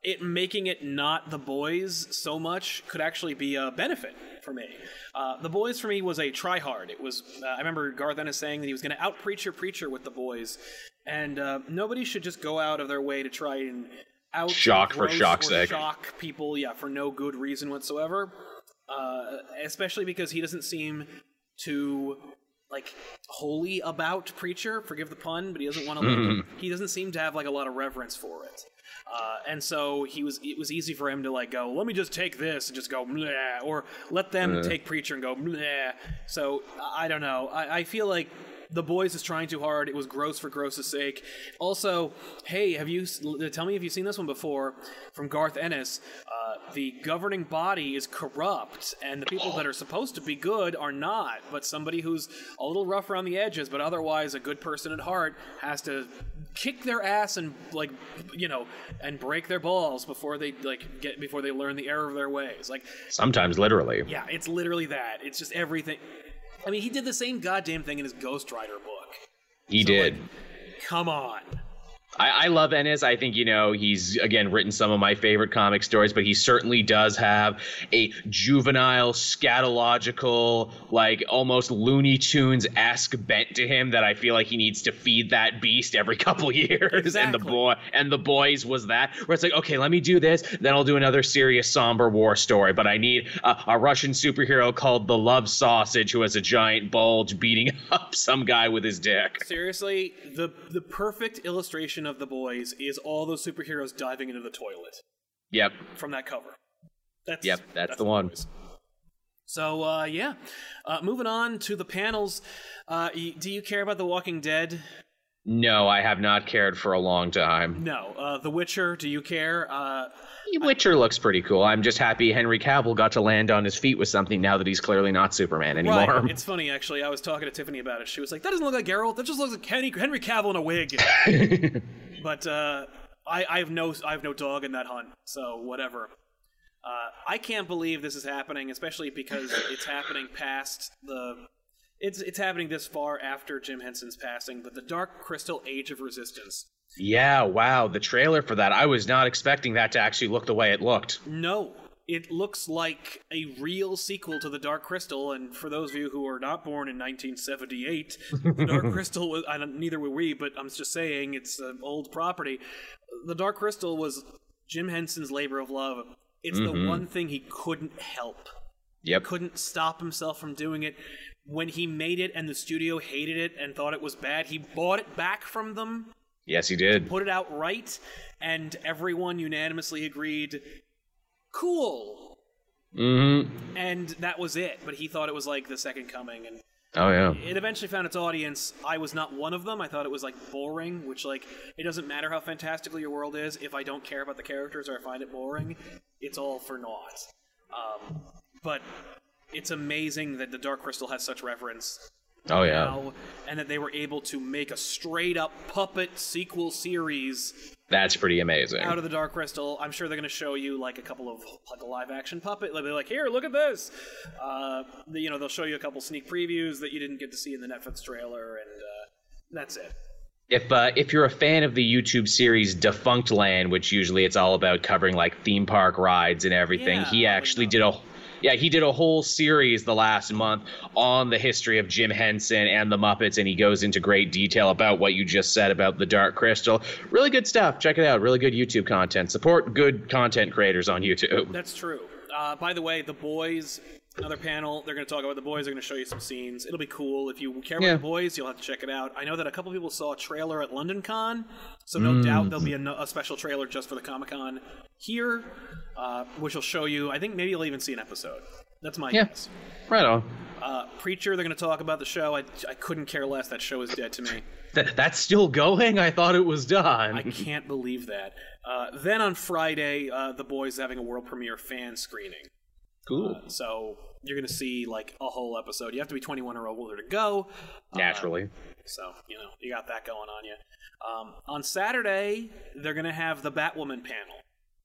Speaker 2: it making it not the boys so much could actually be a benefit for me. Uh, the boys for me was a try hard. It was uh, I remember Garth Ennis saying that he was going to out your Preacher with the boys, and uh, nobody should just go out of their way to try and out
Speaker 3: Shock for shock's sake.
Speaker 2: shock people, yeah, for no good reason whatsoever. Uh, especially because he doesn't seem to like holy about preacher. Forgive the pun, but he doesn't want to. Like, he doesn't seem to have like a lot of reverence for it. Uh, and so he was. It was easy for him to like go. Let me just take this and just go, Bleh, or let them take preacher and go. Bleh. So I I don't know. I, I feel like The Boys is trying too hard. It was gross for gross's sake. Also, hey, have you tell me if you've seen this one before from Garth Ennis? Uh, the governing body is corrupt, and the people that are supposed to be good are not. But somebody who's a little rough around the edges, but otherwise a good person at heart, has to kick their ass and like you know and break their balls before they like get before they learn the error of their ways. Like
Speaker 3: Sometimes literally.
Speaker 2: yeah, it's literally that. It's just everything. I mean, he did the same goddamn thing in his Ghost Rider book.
Speaker 3: He
Speaker 2: So,
Speaker 3: did.
Speaker 2: like, come on.
Speaker 3: I, I love Ennis. I think, you know, he's, again, written some of my favorite comic stories, but he certainly does have a juvenile, scatological, like almost Looney Tunes esque bent to him that I feel like he needs to feed that beast every couple years. And the boy and the boys was that, where it's like, okay, let me do this, then I'll do another serious, somber war story. But I need a, a Russian superhero called the Love Sausage who has a giant bulge beating up some guy with his dick.
Speaker 2: Seriously, the the perfect illustration of the boys is all those superheroes diving into the toilet
Speaker 3: Yep.
Speaker 2: from that cover. That's
Speaker 3: Yep, that's the one.
Speaker 2: Boys. So uh, yeah, uh, moving on to the panels. Uh, do you care about The Walking Dead?
Speaker 3: No, I have not cared for a long time.
Speaker 2: No. Uh, the Witcher. Do you care?
Speaker 3: Witcher looks pretty cool. I'm just happy Henry Cavill got to land on his feet with something now that he's clearly not Superman anymore.
Speaker 2: Right. It's funny actually. I was talking to Tiffany about it. She was like, "That doesn't look like Geralt. That just looks like Henry, Henry Cavill in a wig." but uh, I, I have no, I have no dog in that hunt. So whatever. Uh, I can't believe this is happening, especially because it's happening past the. It's it's happening this far after Jim Henson's passing, but the Dark Crystal Age of Resistance.
Speaker 3: Yeah, wow, the trailer for that. I was not expecting that to actually look the way it looked.
Speaker 2: No, it looks like a real sequel to the Dark Crystal. And for those of you who are not born in 1978, the Dark Crystal was I don't, neither were we, but I'm just saying it's an old property. The Dark Crystal was Jim Henson's labor of love. It's the mm-hmm. one thing he couldn't help.
Speaker 3: Yep.
Speaker 2: Couldn't stop himself from doing it. When he made it and the studio hated it and thought it was bad, he bought it back from them
Speaker 3: Yes, he did.
Speaker 2: put it out right, and everyone unanimously agreed, cool.
Speaker 3: Mm-hmm.
Speaker 2: And that was it. But he thought it was like the second coming, and
Speaker 3: Oh yeah.
Speaker 2: it eventually found its audience. I was not one of them. I thought it was like boring, which like it doesn't matter how fantastical your world is. If I don't care about the characters or I find it boring, it's all for naught. Um, but it's amazing that the Dark Crystal has such reverence
Speaker 3: Oh yeah.
Speaker 2: now, and that they were able to make a straight up puppet sequel series
Speaker 3: That's pretty amazing.
Speaker 2: out of the Dark Crystal. I'm sure they're going to show you like a couple of like a live action puppet. They'll be like, "Here, look at this." Uh, you know, they'll show you a couple sneak previews that you didn't get to see in the Netflix trailer, and uh, that's it.
Speaker 3: If uh, if you're a fan of the YouTube series Defunctland, which usually it's all about covering like theme park rides and everything,
Speaker 2: Yeah,
Speaker 3: he actually did a yeah he did a whole series the last month on the history of Jim Henson and the Muppets, and he goes into great detail about what you just said about the Dark Crystal. Really good stuff. Check it out. Really good YouTube content. Support good content creators on YouTube.
Speaker 2: That's true. Uh, by the way, the boys. Another panel. They're going to talk about the boys. They're going to show you some scenes. It'll be cool. If you care about
Speaker 3: Yeah.
Speaker 2: the boys, you'll have to check it out. I know that a couple people saw a trailer at London Con, so no doubt there'll be a, a special trailer just for the Comic Con here, uh, which will show you. I think maybe you'll even see an episode. That's my
Speaker 3: Yeah.
Speaker 2: guess.
Speaker 3: Right on.
Speaker 2: Uh, Preacher, they're going to talk about the show. I, I couldn't care less. That show is dead to me.
Speaker 3: Th- that's still going. I thought it was done.
Speaker 2: I can't believe that. Uh, then on Friday, uh, the boys having a world premiere fan screening.
Speaker 3: Cool.
Speaker 2: So you're going to see like a whole episode. You have to be 21 or older to go. Uh,
Speaker 3: Naturally.
Speaker 2: so you know you got that going on you. Um, on Saturday, they're going to have the Batwoman panel.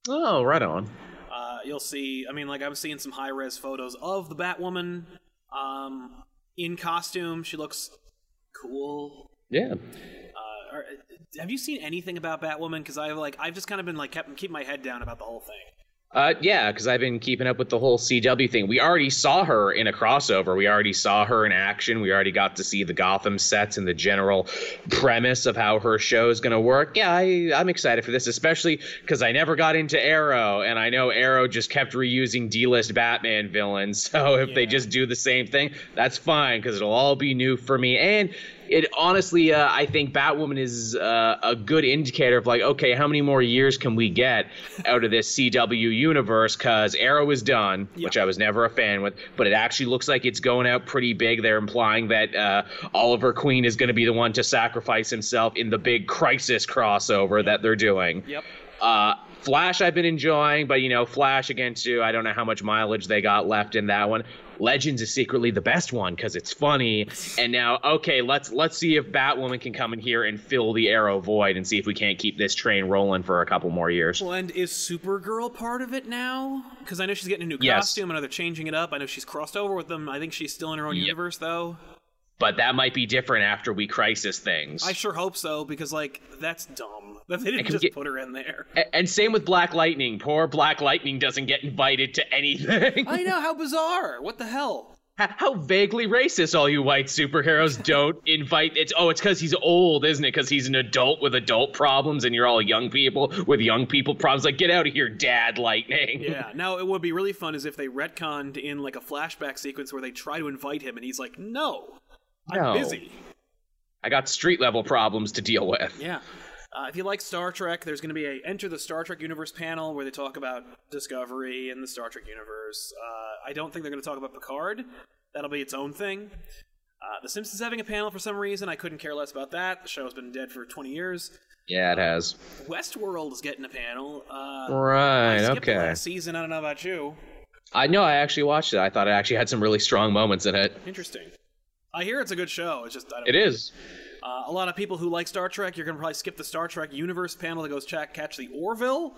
Speaker 3: oh, right on.
Speaker 2: Uh, you'll see. I mean, like I'm seeing some high res photos of the Batwoman um, in costume. She looks cool.
Speaker 3: Yeah.
Speaker 2: Uh, are, have you seen anything about Batwoman? Because I've like I've just kind of been like kept keeping my head down about the whole thing.
Speaker 3: Uh, yeah, because I've been keeping up with the whole CW thing. We already saw her in a crossover. We already saw her in action. We already got to see the Gotham sets and the general premise of how her show is going to work. Yeah, I, I'm excited for this, especially because I never got into Arrow, and I know Arrow just kept reusing D-list Batman villains. So if they just do the same thing, that's fine because it'll all be new for me. And it honestly, uh, I think Batwoman is uh, a good indicator of like, okay, how many more years can we get out of this CW universe? Because Arrow is done, which I was never a fan with, but it actually looks like it's going out pretty big. They're implying that uh, Oliver Queen is going to be the one to sacrifice himself in the big crisis crossover that they're doing.
Speaker 2: Yep.
Speaker 3: Uh, Flash, I've been enjoying, but you know, Flash against you, I don't know how much mileage they got left in that one. Legends is secretly the best one because it's funny. And now, okay, let's let's see if Batwoman can come in here and fill the Arrow void and see if we can't keep this train rolling for a couple more years.
Speaker 2: Well, and is Supergirl part of it now? Because I know she's getting a new
Speaker 3: Yes.
Speaker 2: costume. I know they're changing it up. I know she's crossed over with them. I think she's still in her own
Speaker 3: Yep.
Speaker 2: universe, though.
Speaker 3: But that might be different after we crisis things.
Speaker 2: I sure hope so, because like that's dumb that they didn't just
Speaker 3: get-
Speaker 2: put her in there.
Speaker 3: And same with Black Lightning. Poor Black Lightning doesn't get invited to anything.
Speaker 2: I know how bizarre. What the hell?
Speaker 3: H- How vaguely racist all you white superheroes don't invite it's oh it's because he's old isn't it because he's an adult with adult problems and you're all young people with young people problems like get out of here dad lightning
Speaker 2: Yeah. Now it would be really fun is if they retconned in like a flashback sequence where they try to invite him and he's like, "No, I'm busy."
Speaker 3: i got street level problems to deal with
Speaker 2: Yeah. Uh, if you like Star Trek, there's going to be a Enter the Star Trek Universe panel where they talk about Discovery and the Star Trek universe. Uh, I don't think they're going to talk about Picard. That'll be its own thing. Uh, the Simpsons having a panel for some reason. I couldn't care less about that. The show's been dead for 20 years.
Speaker 3: yeah it has
Speaker 2: Westworld is getting a panel. Uh,
Speaker 3: right okay
Speaker 2: last season. I don't know about you.
Speaker 3: i know i actually watched it i thought it actually had some really strong moments in it
Speaker 2: Interesting. I hear it's a good show. It's just I don't
Speaker 3: it is
Speaker 2: Uh, a lot of people who like Star Trek, you're gonna probably skip the Star Trek universe panel that goes check catch the Orville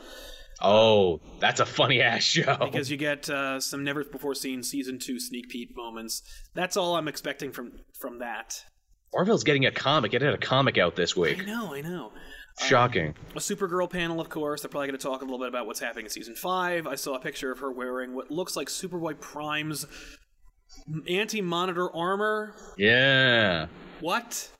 Speaker 3: oh that's a funny ass show
Speaker 2: because you get uh, some never before seen season two sneak peek moments. That's all I'm expecting from from that.
Speaker 3: orville's getting a comic it had a comic out this week.
Speaker 2: I know, I know.
Speaker 3: shocking
Speaker 2: A Supergirl panel, of course. They're probably going to talk a little bit about what's happening in season five. I saw a picture of her wearing what looks like Superboy Prime's anti-monitor armor.
Speaker 3: yeah
Speaker 2: What?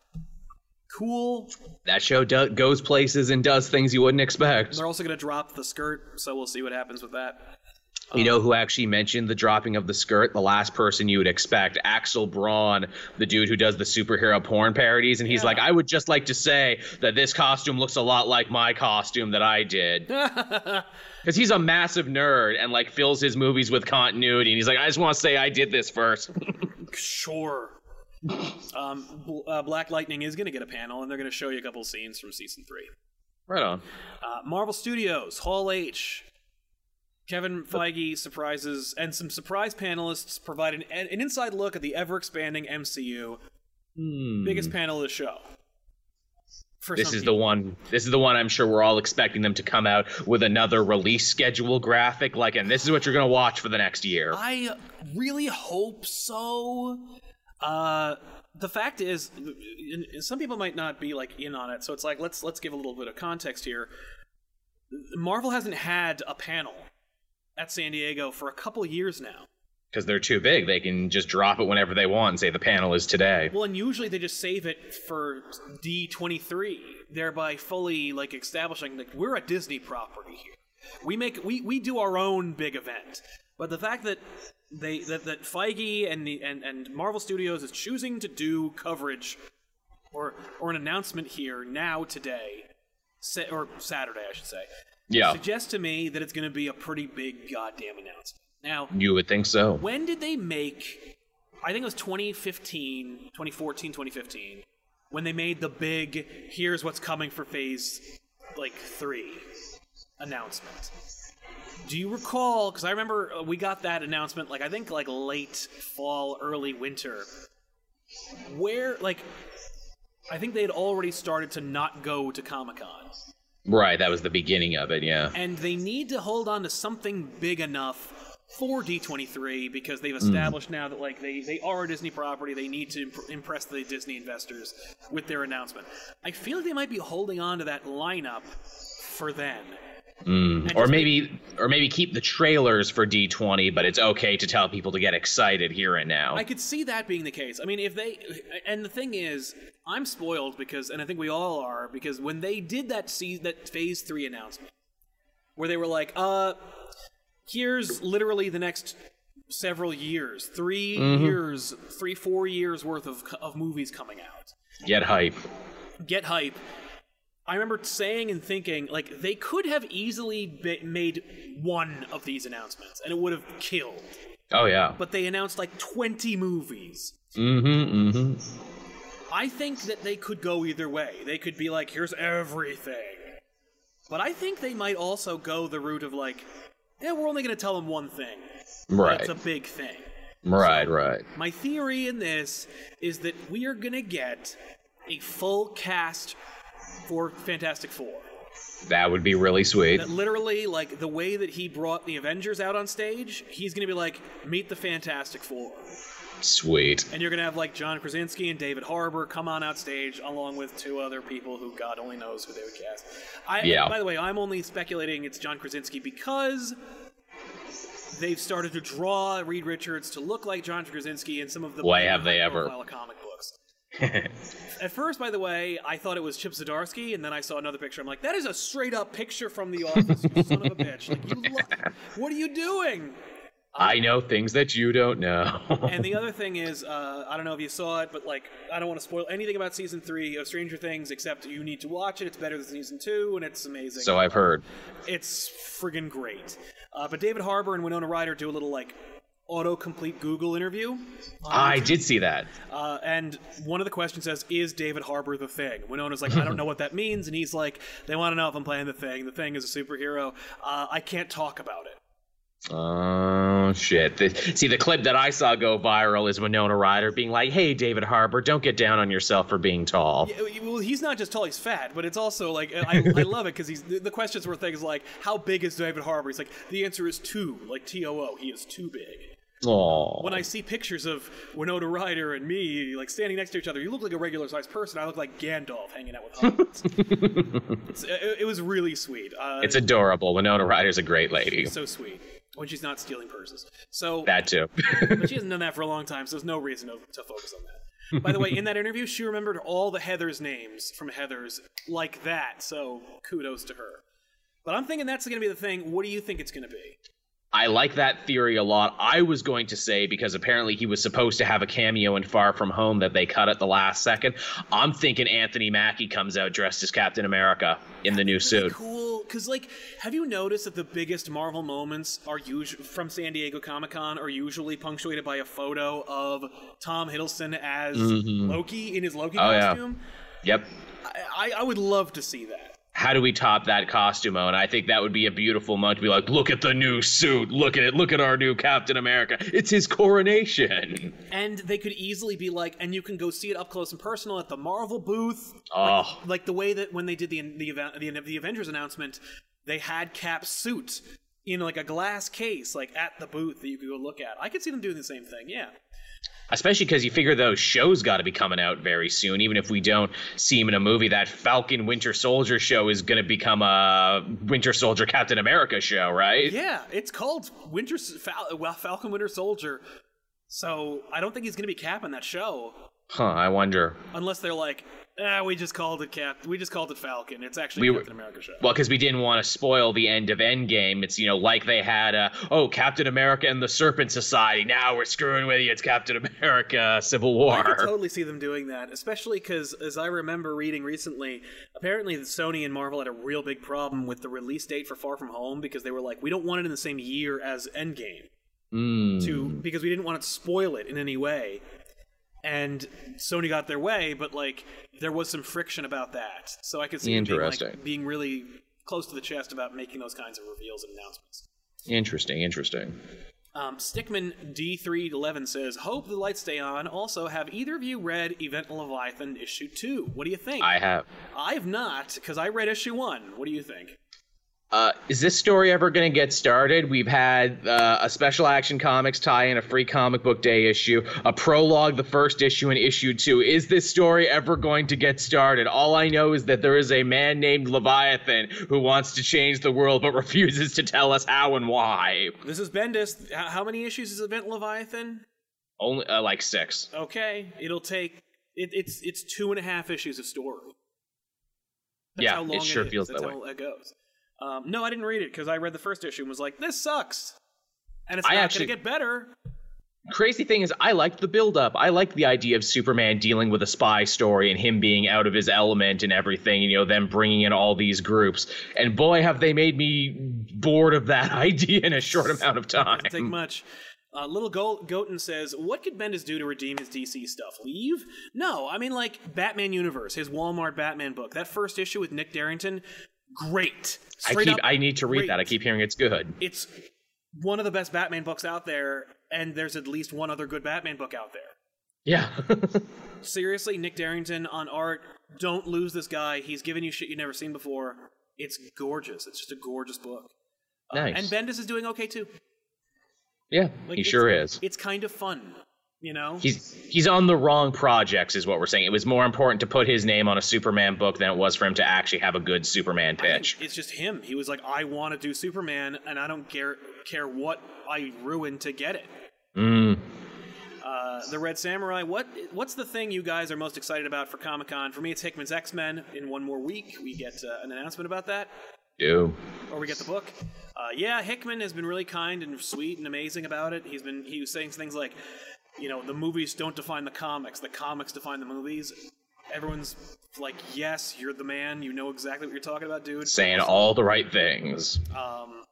Speaker 2: Cool.
Speaker 3: that show do- goes places and does things you wouldn't expect
Speaker 2: They're also going to drop the skirt, so we'll see what happens with that.
Speaker 3: You know who actually mentioned the dropping of the skirt? The last person you would expect, Axel Braun, the dude who does the superhero porn parodies, and he's
Speaker 2: Yeah.
Speaker 3: like, "I would just like to say that this costume looks a lot like my costume that I did." Because he's a massive nerd and like fills his movies with continuity, and he's like, "I just want to say I did this first.
Speaker 2: Sure. um, uh, Black Lightning is going to get a panel, and they're going to show you a couple scenes from season three.
Speaker 3: right on.
Speaker 2: Uh, Marvel Studios, Hall H. Kevin Feige surprises, and some surprise panelists provide an, an inside look at the ever expanding MCU. Biggest panel of the show. For
Speaker 3: Hmm. This is the one. This is the one. I'm sure we're all expecting them to come out with another release schedule graphic, like, and this is what you're gonna watch for the next year.
Speaker 2: I really hope so. Uh, the fact is, some people might not be like in on it, so it's like let's let's give a little bit of context here. Marvel hasn't had a panel at San Diego for a couple years now.
Speaker 3: because they're too big. They can just drop it whenever they want and say the panel is today.
Speaker 2: Well, and usually they just save it for D23, thereby fully like establishing like we're a Disney property here. We make we, we do our own big event. But the fact that they that, that Feige and the and, and Marvel Studios is choosing to do coverage or or an announcement here now today, sa- or Saturday I should say,
Speaker 3: Yeah,
Speaker 2: suggests to me that it's going to be a pretty big goddamn announcement. Now,
Speaker 3: you would think so.
Speaker 2: when did they make i think it was 2015 2014 2015 when they made the big here's what's coming for phase like three announcement do you recall because i remember uh, we got that announcement like i think like late fall early winter where like i think they had already started to not go to comic-con
Speaker 3: Right, that was the beginning of it. Yeah.
Speaker 2: and they need to hold on to something big enough for D23 because they've hmm. established now that like they they are a Disney property. They need to imp- impress the Disney investors with their announcement. I feel like they might be holding on to that lineup for then. And
Speaker 3: Or maybe, or maybe keep the trailers for D20, but it's okay to tell people to get excited here and now.
Speaker 2: I could see that being the case. I mean, if they and the thing is, I'm spoiled because, and I think we all are because when they did that see that Phase Three announcement, where they were like, "Uh, here's literally the next several years, 3 years, three four years worth of of movies coming out,"
Speaker 3: Get hype.
Speaker 2: get hype. I remember saying and thinking, like, they could have easily be- made one of these announcements and it would have killed.
Speaker 3: Oh yeah.
Speaker 2: But they announced like 20 movies.
Speaker 3: Mm-hmm. Mm-hmm.
Speaker 2: I think that they could go either way. They could be like, here's everything. But I think they might also go the route of like, yeah, we're only going to tell them one thing.
Speaker 3: Right.
Speaker 2: It's a big thing.
Speaker 3: Right. Right.
Speaker 2: My theory in this is that we are going to get a full cast for Fantastic Four.
Speaker 3: That would be really sweet.
Speaker 2: That literally, like, the way that he brought the Avengers out on stage, he's going to be like, meet the Fantastic Four.
Speaker 3: Sweet.
Speaker 2: And you're going to have, like, John Krasinski and David Harbour come on out stage, along with two other people who God only knows who they would cast. I,
Speaker 3: Yeah.
Speaker 2: By the way, I'm only speculating it's John Krasinski because they've started to draw Reed Richards to look like John Krasinski in some of the
Speaker 3: Why have they ever?
Speaker 2: comic books. At first, by the way, I thought it was Chip Zdarsky, and then I saw another picture. I'm like, that is a straight up picture from The Office, you son of a bitch. Like, you lo- what are you doing?
Speaker 3: I know things that you don't know.
Speaker 2: And the other thing is, uh, I don't know if you saw it, but like, I don't want to spoil anything about season three of Stranger Things, except you need to watch it. It's better than season two, and it's amazing.
Speaker 3: so I've heard.
Speaker 2: It's friggin' great. Uh, but David Harbour and Winona Ryder do a little like autocomplete Google interview.
Speaker 3: I did see that.
Speaker 2: Uh, and one of the questions says, "Is David Harbour the Thing?" Winona's like, "I don't know what that means," and he's like, "They want to know if I'm playing the Thing. The Thing is a superhero. Uh, I can't talk about it."
Speaker 3: Oh shit! The, see, the clip that I saw go viral is Winona Ryder being like, "Hey, David Harbour, don't get down on yourself for being tall."
Speaker 2: Yeah, Well, he's not just tall; he's fat. But it's also like I, I love it because he's the, the questions were things like, "How big is David Harbour?" He's like, "The answer is two, like T O O. He is too big."
Speaker 3: Aw.
Speaker 2: When I see pictures of Winona Ryder and me like standing next to each other, you look like a regular sized person. I look like Gandalf hanging out with hobbits. It, it was really sweet. Uh,
Speaker 3: It's adorable. Winona Ryder's a great lady.
Speaker 2: so sweet when she's not stealing purses. So,
Speaker 3: That too.
Speaker 2: but she hasn't done that for a long time, so there's no reason to, to focus on that. By the way, in that interview, she remembered all the Heather's names from Heather's like that. So kudos to her. But I'm thinking that's going to be the thing. What do you think it's going to be?
Speaker 3: I like that theory a lot. I was going to say because apparently he was supposed to have a cameo in Far From Home that they cut at the last second. I'm thinking Anthony Mackie comes out dressed as Captain America in the new suit.
Speaker 2: Cool, because like, have you noticed that the biggest Marvel moments are usually from San Diego Comic Con are usually punctuated by a photo of Tom Hiddleston as mm-hmm. Loki in his Loki
Speaker 3: Oh, yeah.
Speaker 2: costume?
Speaker 3: Yep.
Speaker 2: I, I would love to see that.
Speaker 3: How do we top that costume? And I think that would be a beautiful moment to be like, look at the new suit. Look at it. Look at our new Captain America. It's his coronation.
Speaker 2: And they could easily be like, and you can go see it up close and personal at the Marvel booth.
Speaker 3: Oh,
Speaker 2: Like the way that when they did the the event, the, the Avengers announcement, they had Cap's suit in like a glass case, like at the booth that you could go look at. I could see them doing the same thing. Yeah.
Speaker 3: Especially because you figure those shows got to be coming out very soon. Even if we don't see him in a movie, that Falcon Winter Soldier show is going to become a Winter Soldier Captain America show, right?
Speaker 2: Yeah, it's called Winter Fal- well, Falcon Winter Soldier. So I don't think he's going to be capping that show,
Speaker 3: Huh, I wonder.
Speaker 2: unless they're like, ah, we just called it Cap. We just called it Falcon. It's actually
Speaker 3: We
Speaker 2: a
Speaker 3: were-
Speaker 2: Captain America show.
Speaker 3: Well, because we didn't want to spoil the end of Endgame. It's, you know, like they had, uh, oh, Captain America and the Serpent Society. Now we're screwing with you. It's Captain America Civil War.
Speaker 2: I could totally see them doing that, especially because, as I remember reading recently, apparently the Sony and Marvel had a real big problem with the release date for Far From Home because they were like, we don't want it in the same year as Endgame,
Speaker 3: Mm.
Speaker 2: to because we didn't want to spoil it in any way. And Sony got their way, but like there was some friction about that, so I could see being, like, being really close to the chest about making those kinds of reveals and announcements.
Speaker 3: Interesting, interesting.
Speaker 2: Um, Stickman D311 says, Hope the lights stay on. Also, have either of you read Event Leviathan issue 2? What do you think?
Speaker 3: I have.
Speaker 2: I've not, because I read issue 1. What do you think?
Speaker 3: Uh, is this story ever going to get started? We've had uh, a special action comics tie in, a free comic book day issue, a prologue, the first issue, and issue two. Is this story ever going to get started? All I know is that there is a man named Leviathan who wants to change the world but refuses to tell us how and why.
Speaker 2: This is Bendis. How many issues is Event Leviathan?
Speaker 3: Only uh, like six.
Speaker 2: Okay, it'll take. It, it's it's two and a half issues of story. That's
Speaker 3: Yeah, it sure
Speaker 2: is.
Speaker 3: feels
Speaker 2: That's
Speaker 3: that
Speaker 2: how it goes. Um, no, I didn't read it because I read the first issue and was like, "This sucks," and it's
Speaker 3: I
Speaker 2: not
Speaker 3: actually-
Speaker 2: gonna get better.
Speaker 3: crazy thing is i liked the build up i liked the idea of superman dealing with a spy story and him being out of his element and everything you know them bringing in all these groups and boy have they made me bored of that idea in a short amount of time
Speaker 2: Doesn't take much. Uh, Little Go- Goten says, "What could Bendis do to redeem his DC stuff? Leave? No, I mean like Batman Universe, his Walmart Batman book. That first issue with Nick Derington, great.
Speaker 3: i keep
Speaker 2: up
Speaker 3: i need to read
Speaker 2: great.
Speaker 3: that i keep hearing it's good
Speaker 2: It's one of the best Batman books out there, and there's at least one other good Batman book out there.
Speaker 3: yeah
Speaker 2: Seriously, Nick Derington on art. Don't lose this guy. He's giving you shit you've never seen before. It's gorgeous. It's just a gorgeous book. Uh,
Speaker 3: nice
Speaker 2: and Bendis is doing okay too.
Speaker 3: yeah
Speaker 2: Like,
Speaker 3: he sure is
Speaker 2: It's kind of fun, you know.
Speaker 3: He's he's on the wrong projects, is what we're saying. It was more important to put his name on a Superman book than it was for him to actually have a good Superman pitch.
Speaker 2: It's just him. He was like, I want to do Superman, and I don't care care what I ruin to get it.
Speaker 3: Mm.
Speaker 2: Uh, the Red Samurai. What what's the thing you guys are most excited about for Comic Con? For me, it's Hickman's X Men. In one more week, we get uh, an announcement about that,
Speaker 3: Ew.
Speaker 2: or we get the book. Uh, yeah, Hickman has been really kind and sweet and amazing about it. He's been he was saying things like, you know, the movies don't define the comics. The comics define the movies. Everyone's like, yes, you're the man. You know exactly what you're talking about, dude.
Speaker 3: Saying all the right things.
Speaker 2: Um,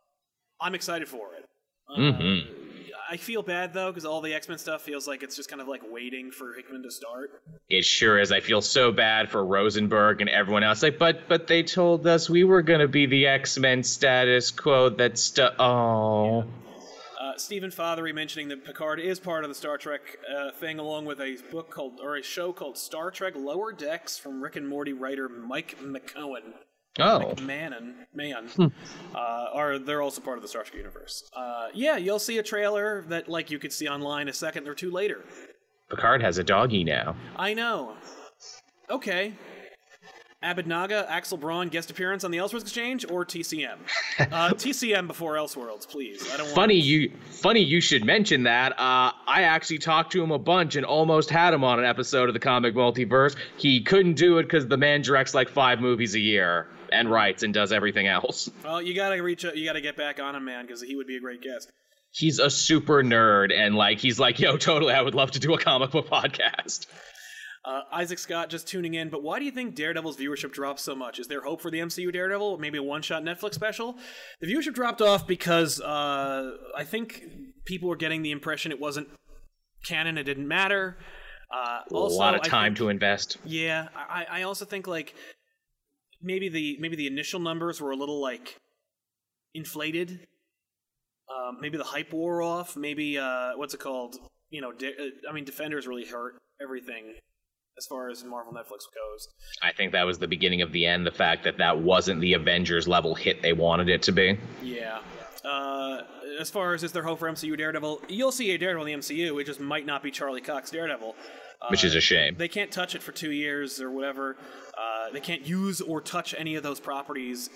Speaker 2: I'm excited for it. Uh,
Speaker 3: Mhm.
Speaker 2: I feel bad though because all the X Men stuff feels like it's just kind of like waiting for Hickman to start.
Speaker 3: It sure is. I feel so bad for Rosenberg and everyone else. Like, but but they told us we were gonna be the X Men status quo. That's stu- oh.
Speaker 2: Uh, Stephen Fothery mentioning that Picard is part of the Star Trek uh, thing, along with a book called or a show called Star Trek Lower Decks from Rick and Morty writer Mike McMahan.
Speaker 3: Oh.
Speaker 2: Manon, man, uh, are they're also part of the Star Trek universe. Uh, yeah, you'll see a trailer that like you could see online a second or two later.
Speaker 3: Picard has a doggy now.
Speaker 2: I know. Okay. Abednaga, Axel Braun guest appearance on the Elseworlds Exchange or TCM? Uh, TCM before Elseworlds, please. I don't want.
Speaker 3: Funny you funny you should mention that. Uh, I actually talked to him a bunch and almost had him on an episode of the comic multiverse. He couldn't do it because the man directs like five movies a year and writes and does everything else.
Speaker 2: Well, you gotta reach. out You gotta get back on him, man, because he would be a great guest.
Speaker 3: He's a super nerd and like he's like, yo, totally, I would love to do a comic book podcast.
Speaker 2: Uh, Isaac Scott just tuning in, but why do you think Daredevil's viewership dropped so much? Is there hope for the MCU Daredevil? Maybe a one-shot Netflix special? The viewership dropped off because uh, I think people were getting the impression it wasn't canon. It didn't matter. Uh,
Speaker 3: a lot of time
Speaker 2: think-
Speaker 3: to invest.
Speaker 2: Yeah, I, I also think like maybe the maybe the initial numbers were a little like inflated. Um, maybe the hype wore off. Maybe uh, what's it called? You know, uh, I mean, Defenders really hurt everything as far as Marvel Netflix goes.
Speaker 3: I think that was the beginning of the end. The fact that that wasn't the Avengers level hit they wanted it to be.
Speaker 2: Yeah. Uh, as far as is there hope for MCU Daredevil, you'll see a Daredevil in the MCU. It just might not be Charlie Cox Daredevil. Uh,
Speaker 3: Which is a shame.
Speaker 2: They can't touch it for two years or whatever. Uh, they can't use or touch any of those properties,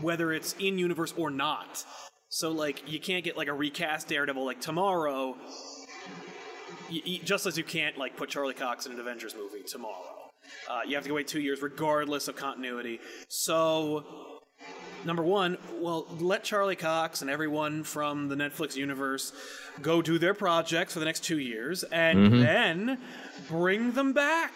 Speaker 2: whether it's in universe or not. So like, you can't get like a recast Daredevil like tomorrow. Y- y- just as you can't like put Charlie Cox in an Avengers movie tomorrow. Uh, you have to wait two years regardless of continuity. So number one, well, let Charlie Cox and everyone from the Netflix universe go do their projects for the next two years, and then bring them back.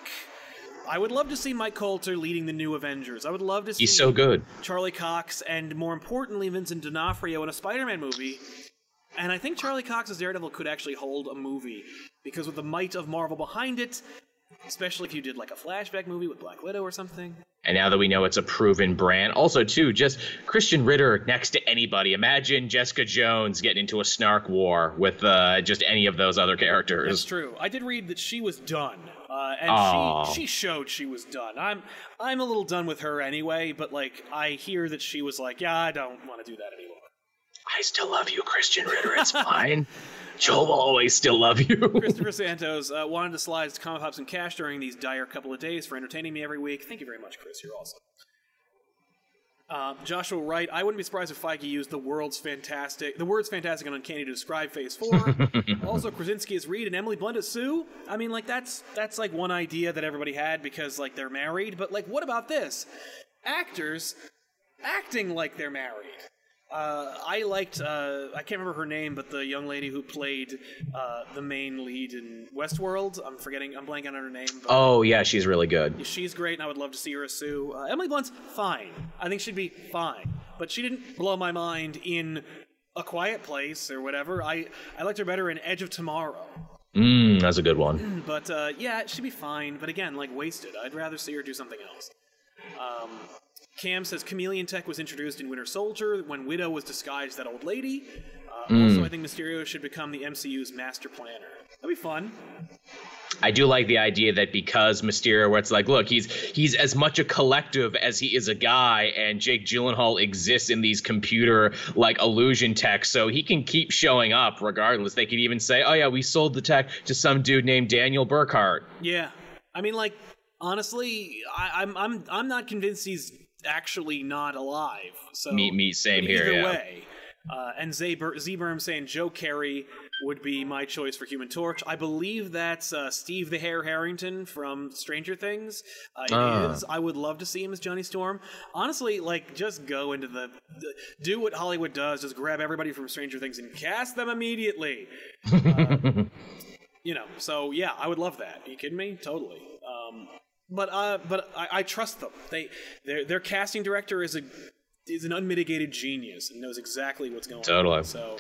Speaker 2: I would love to see Mike Colter leading the new Avengers. I would love to see
Speaker 3: He's so good.
Speaker 2: Charlie Cox and more importantly Vincent D'Onofrio in a Spider-Man movie. And I think Charlie Cox's Daredevil could actually hold a movie because with the might of Marvel behind it, especially if you did like a flashback movie with Black Widow or something.
Speaker 3: And now that we know it's a proven brand, also too, just Krysten Ritter next to anybody. Imagine Jessica Jones getting into a snark war with uh, just any of those other characters.
Speaker 2: That's true. I did read that she was done, uh, and she she showed she was done. I'm I'm a little done with her anyway, but like I hear that she was like, yeah, I don't want to do that anymore.
Speaker 3: I still love you, Krysten Ritter. It's fine. Joel will always still love you.
Speaker 2: Christopher Santos uh, wanted to slide his comic pops and cash during these dire couple of days for entertaining me every week. Thank you very much, Chris. You're awesome. Uh, Joshua Wright, I wouldn't be surprised if Feige used the world's fantastic, the words fantastic and uncanny to describe Phase Four. also, Krasinski as Reed and Emily Blunt as Sue. I mean, like that's that's like one idea that everybody had because like they're married. But like, what about this? Actors acting like they're married. Uh, I liked uh, I can't remember her name, but the young lady who played uh, the main lead in Westworld. I'm forgetting. I'm blanking on her name.
Speaker 3: Oh yeah, she's really good.
Speaker 2: She's great, and I would love to see her as Sue. Uh, Emily Blunt's fine. I think she'd be fine, but she didn't blow my mind in A Quiet Place or whatever. I I liked her better in Edge of Tomorrow.
Speaker 3: Mm, that's a good one.
Speaker 2: But uh, yeah, she'd be fine. But again, like wasted. I'd rather see her do something else. Um, Cam says Chameleon Tech was introduced in Winter Soldier when Widow was disguised that old lady. Uh, Also, I think Mysterio should become the MCU's master planner. That'd be fun.
Speaker 3: I do like the idea that because Mysterio, where it's like, look, he's he's as much a collective as he is a guy, and Jake Gyllenhaal exists in these computer like illusion tech, so he can keep showing up regardless. They could even say, oh yeah, we sold the tech to some dude named Daniel Burkhart.
Speaker 2: Yeah, I mean, like honestly, I, I'm I'm I'm not convinced he's actually not alive. So
Speaker 3: Me, me, same
Speaker 2: either
Speaker 3: here. Yeah.
Speaker 2: way. Uh, and Zaber- Zberm saying Joe Keery would be my choice for Human Torch. I believe that's uh, Steve the Hare Harrington from Stranger Things. Uh, it
Speaker 3: Ah.
Speaker 2: is. I would love to see him as Johnny Storm. Honestly, like just go into the, the do what Hollywood does. Just grab everybody from Stranger Things and cast them immediately. Uh, you know. So yeah, I would love that. Are you kidding me? Totally. Um, but uh, but I, I trust them. They their their casting director is a is an unmitigated genius and knows exactly what's going
Speaker 3: Totally.
Speaker 2: on. So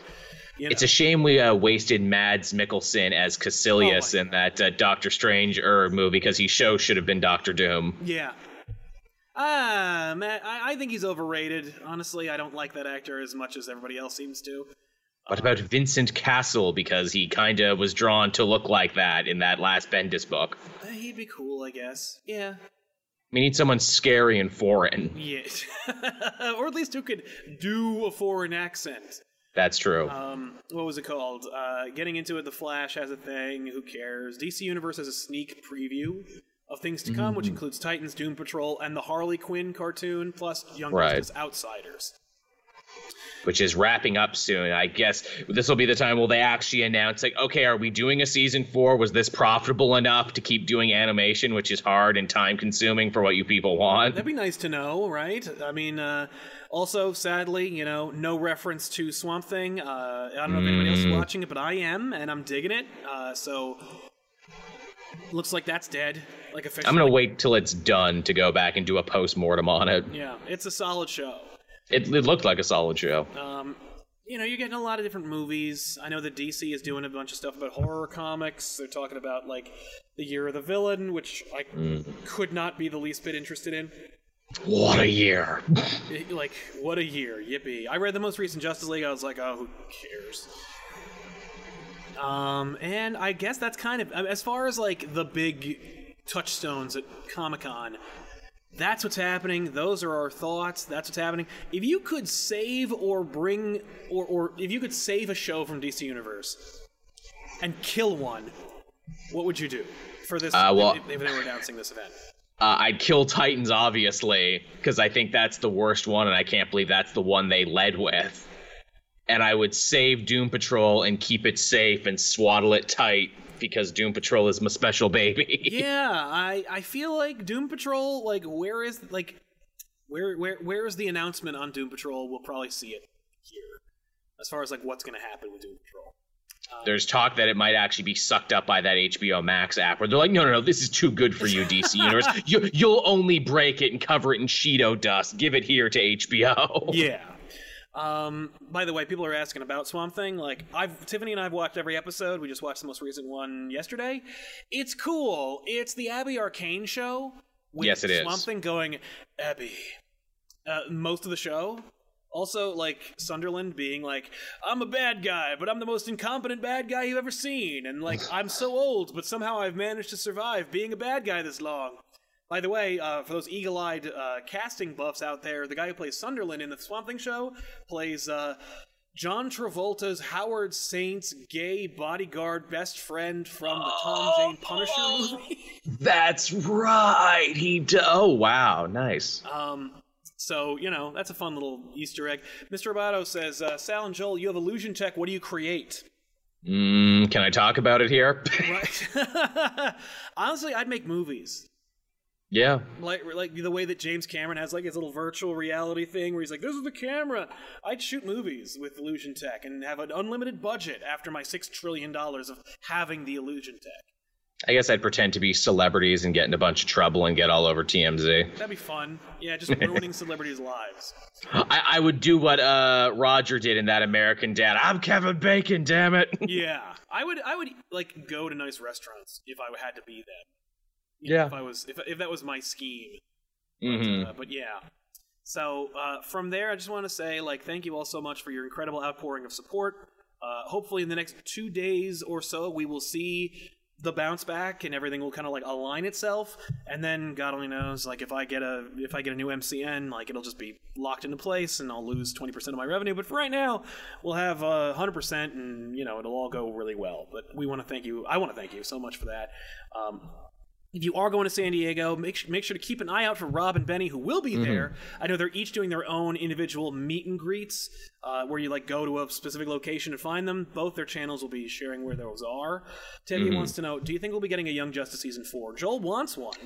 Speaker 2: you know,
Speaker 3: It's a shame we uh, wasted Mads Mikkelsen as Kaecilius
Speaker 2: Oh
Speaker 3: in that uh, Doctor Strange er movie because he show should have been Doctor Doom.
Speaker 2: yeah. Ah, Matt, I, I think he's overrated. Honestly, I don't like that actor as much as everybody else seems to.
Speaker 3: What about Vincent Cassel because he kind of was drawn to look like that in that last Bendis book?
Speaker 2: He'd be cool, I guess. Yeah.
Speaker 3: We need someone scary and foreign.
Speaker 2: Yeah. or at least who could do a foreign accent.
Speaker 3: That's true.
Speaker 2: Um, what was it called? Uh, getting into it, The Flash has a thing. Who cares? DC Universe has a sneak preview of things to come, which
Speaker 3: Mm-hmm.
Speaker 2: includes Titans, Doom Patrol, and the Harley Quinn cartoon, plus Young
Speaker 3: Right.
Speaker 2: Justice Outsiders.
Speaker 3: Which is wrapping up soon. I guess this will be the time will they actually announce like, okay, are we doing a season four? Was this profitable enough to keep doing animation, which is hard and time consuming for what you people want?
Speaker 2: That'd be nice to know, right? I mean, uh, also, sadly, you know, no reference to Swamp Thing. Uh, I don't know if anybody else is
Speaker 3: Mm.
Speaker 2: watching it, but I am, and I'm digging it. Uh, so, looks like that's dead. Like officially.
Speaker 3: I'm gonna wait till it's done to go back and do a post mortem on it.
Speaker 2: Yeah, it's a solid show.
Speaker 3: It, it looked like a solid show.
Speaker 2: Um, you know, you're getting a lot of different movies. I know that DC is doing a bunch of stuff about horror comics. They're talking about like the Year of the Villain, which I could not be the least bit interested in.
Speaker 3: What a year!
Speaker 2: Like, what a year! Yippee! I read the most recent Justice League. I was like, oh, who cares? Um, and I guess that's kind of as far as like the big touchstones at Comic Con. That's what's happening. Those are our thoughts. That's what's happening. If you could save or bring, or, or if you could save a show from DC Universe and kill one, what would you do for this?
Speaker 3: Uh, well-
Speaker 2: if, if they were announcing this event.
Speaker 3: Uh, I'd kill Titans, obviously, because I think that's the worst one, and I can't believe that's the one they led with. And I would save Doom Patrol and keep it safe and swaddle it tight because Doom Patrol is my special baby.
Speaker 2: yeah, I I feel like Doom Patrol. Like, where is like, where where where is the announcement on Doom Patrol? We'll probably see it here, as far as like what's going to happen with Doom Patrol.
Speaker 3: Um, There's talk that it might actually be sucked up by that HBO Max app, where they're like, no, no, no, this is too good for you, DC Universe. You, you'll only break it and cover it in Cheeto dust. Give it here to HBO.
Speaker 2: Yeah. Um, by the way, people are asking about Swamp Thing. Like, I've Tiffany and I've watched every episode. We just watched the most recent one yesterday. It's cool. It's the Abby Arcane show. With
Speaker 3: Yes, it is.
Speaker 2: Swamp Thing going, Abby. Uh, most of the show. Also, like Sunderland being like, "I'm a bad guy, but I'm the most incompetent bad guy you've ever seen," and like, "I'm so old, but somehow I've managed to survive being a bad guy this long." By the way, uh, for those eagle-eyed uh, casting buffs out there, the guy who plays Sunderland in the Swamp Thing show plays uh, John Travolta's Howard Saint's gay bodyguard best friend from the Tom Jane Punisher movie.
Speaker 3: That's right. He. D- oh, wow. Nice.
Speaker 2: Um, so you know that's a fun little Easter egg. Mr. Roboto says, uh, "Sal and Joel, you have illusion tech. What do you create?"
Speaker 3: Mm, can I talk about it here?
Speaker 2: Right. Honestly, I'd make movies.
Speaker 3: Yeah.
Speaker 2: Like like the way that James Cameron has like his little virtual reality thing where he's like, "This is the camera." I'd shoot movies with Illusion Tech and have an unlimited budget after my six trillion dollars of having the Illusion Tech.
Speaker 3: I guess I'd pretend to be celebrities and get in a bunch of trouble and get all over TMZ.
Speaker 2: That'd be fun. Yeah, just ruining celebrities' lives.
Speaker 3: I, I would do what uh, Roger did in that American Dad. I'm Kevin Bacon, damn it.
Speaker 2: Yeah, I would. I would like go to nice restaurants if I had to be them.
Speaker 3: Yeah.
Speaker 2: If I was, if if that was my scheme.
Speaker 3: hmm
Speaker 2: Uh, but yeah. So uh, from there, I just want to say, like, thank you all so much for your incredible outpouring of support. Uh, hopefully, in the next two days or so, we will see the bounce back and everything will kind of like align itself. And then God only knows, like, if I get a if I get a new MCN, like, it'll just be locked into place and I'll lose twenty percent of my revenue. But for right now, we'll have uh, hundred percent, and you know, it'll all go really well. But we want to thank you. I want to thank you so much for that. Um, if you are going to San Diego, make sure, make sure to keep an eye out for Rob and Benny, who will be there. I know they're each doing their own individual meet and greets, uh, where you like go to a specific location and find them. Both their channels will be sharing where those are. Teddy wants to know: Do you think we'll be getting a Young Justice season four? Joel wants one.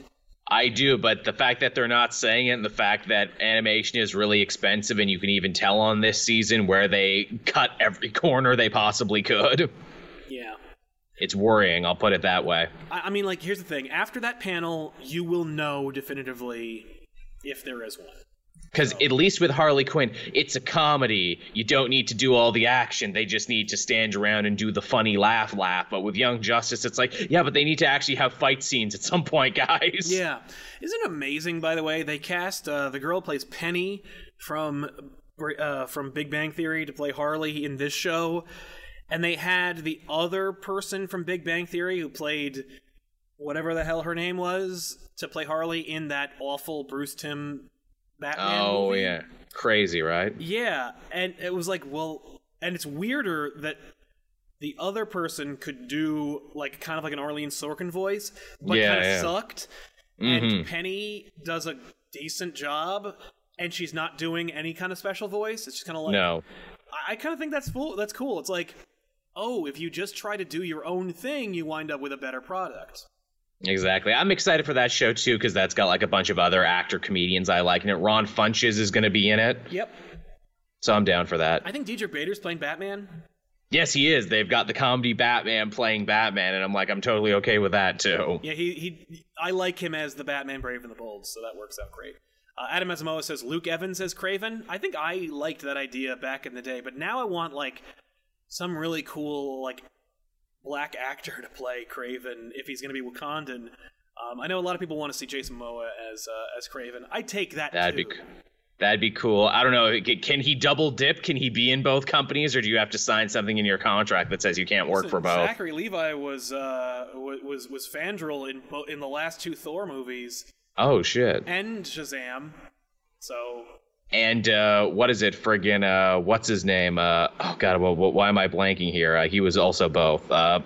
Speaker 3: I do, but the fact that they're not saying it and the fact that animation is really expensive and you can even tell on this season where they cut every corner they possibly could. It's worrying, I'll put it that way.
Speaker 2: I, I mean, like, here's the thing: after that panel, you will know definitively if there is one.
Speaker 3: Because at least with Harley Quinn, it's a comedy. You don't need to do all the action. They just need to stand around and do the funny laugh laugh. But with Young Justice, it's like, yeah, but they need to actually have fight scenes at some point, guys.
Speaker 2: Yeah. Isn't it amazing, by the way? They cast uh, the girl plays Penny from uh, from Big Bang Theory to play Harley in this show, and they had the other person from Big Bang Theory who played whatever the hell her name was to play Harley in that awful Bruce Timm Batman
Speaker 3: Oh,
Speaker 2: movie.
Speaker 3: yeah. Crazy, right?
Speaker 2: Yeah, and it was like, well, and it's weirder that the other person could do like kind of like an Arlene Sorkin voice, but
Speaker 3: Yeah,
Speaker 2: kind of
Speaker 3: yeah.
Speaker 2: sucked. And mm-hmm. Penny does a decent job, and she's not doing any kind of special voice. It's just kind of like
Speaker 3: No.
Speaker 2: I, I kind of think that's cool. That's cool. It's like, oh, if you just try to do your own thing, you wind up with a better product.
Speaker 3: Exactly. I'm excited for that show too because that's got like a bunch of other actor comedians I like in it. Ron Funches is going to be in it,
Speaker 2: Yep.
Speaker 3: so I'm down for that.
Speaker 2: I think Diedrich Bader's playing Batman.
Speaker 3: Yes, he is. They've got the comedy Batman playing Batman, and I'm like, I'm totally okay with that too.
Speaker 2: Yeah, he, he I like him as the Batman Brave and the Bold, so that works out great. Uh, Adam Asamoah says Luke Evans as Kraven. I think I liked that idea back in the day, but now I want like some really cool like black actor to play Kraven if he's going to be Wakandan. Um, I know a lot of people want to see Jason Momoa as uh, as Kraven. I take that
Speaker 3: That'd
Speaker 2: too.
Speaker 3: be that'd be cool. I don't know. Can he double dip? Can he be in both companies, or do you have to sign something in your contract that says you can't work
Speaker 2: Listen,
Speaker 3: for both?
Speaker 2: Zachary Levi was uh, was was Fandral in in the last two Thor movies
Speaker 3: Oh shit.
Speaker 2: and Shazam. So
Speaker 3: And uh, what is it? Friggin' uh, what's his name? Uh, oh god, well, why am I blanking here? Uh, he was also both. Uh,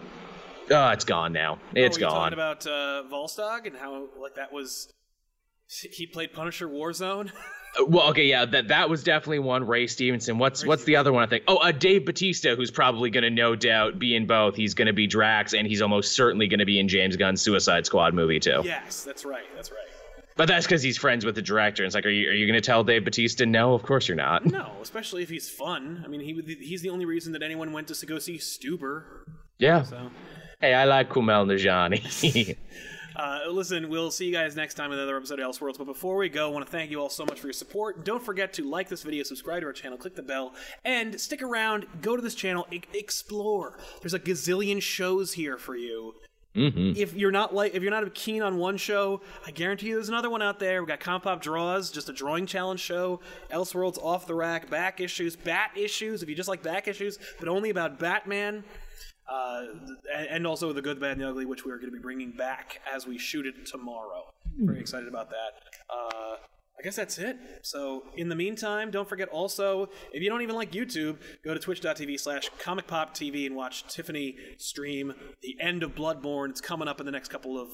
Speaker 3: oh, it's gone now. It's
Speaker 2: oh, are you
Speaker 3: gone.
Speaker 2: talking about uh, Volstagg and how like that was he played Punisher Warzone.
Speaker 3: Well, okay, yeah, that that was definitely one. Ray Stevenson. What's what's the other one? I think. Oh, uh, Dave Batista, who's probably going to no doubt be in both. He's going to be Drax, and he's almost certainly going to be in James Gunn's Suicide Squad movie too.
Speaker 2: yes, that's right. That's right.
Speaker 3: But that's because he's friends with the director. And It's like, are you are you going to tell Dave Batista no? Of course you're not.
Speaker 2: No, especially if he's fun. I mean, he he's the only reason that anyone went to go see Stuber.
Speaker 3: Yeah.
Speaker 2: So,
Speaker 3: Hey, I like Kumail Nanjiani.
Speaker 2: uh, listen, we'll see you guys next time with another episode of Elseworlds. But before we go, I want to thank you all so much for your support. Don't forget to like this video, subscribe to our channel, click the bell, and stick around. Go to this channel, explore. There's a gazillion shows here for you. If you're not like, if you're not keen on one show, I guarantee you there's another one out there. We got Compop Draws, just a drawing challenge show. Elseworlds off the rack, back issues, bat issues. If you just like back issues, but only about Batman. Uh, and also the good, bad, and the ugly, which we are going to be bringing back as we shoot it tomorrow. Very excited about that. Uh, I guess that's it. So, in the meantime, don't forget also, if you don't even like YouTube, go to twitch.tv slash comicpoptv and watch Tiffany stream The End of Bloodborne. It's coming up in the next couple of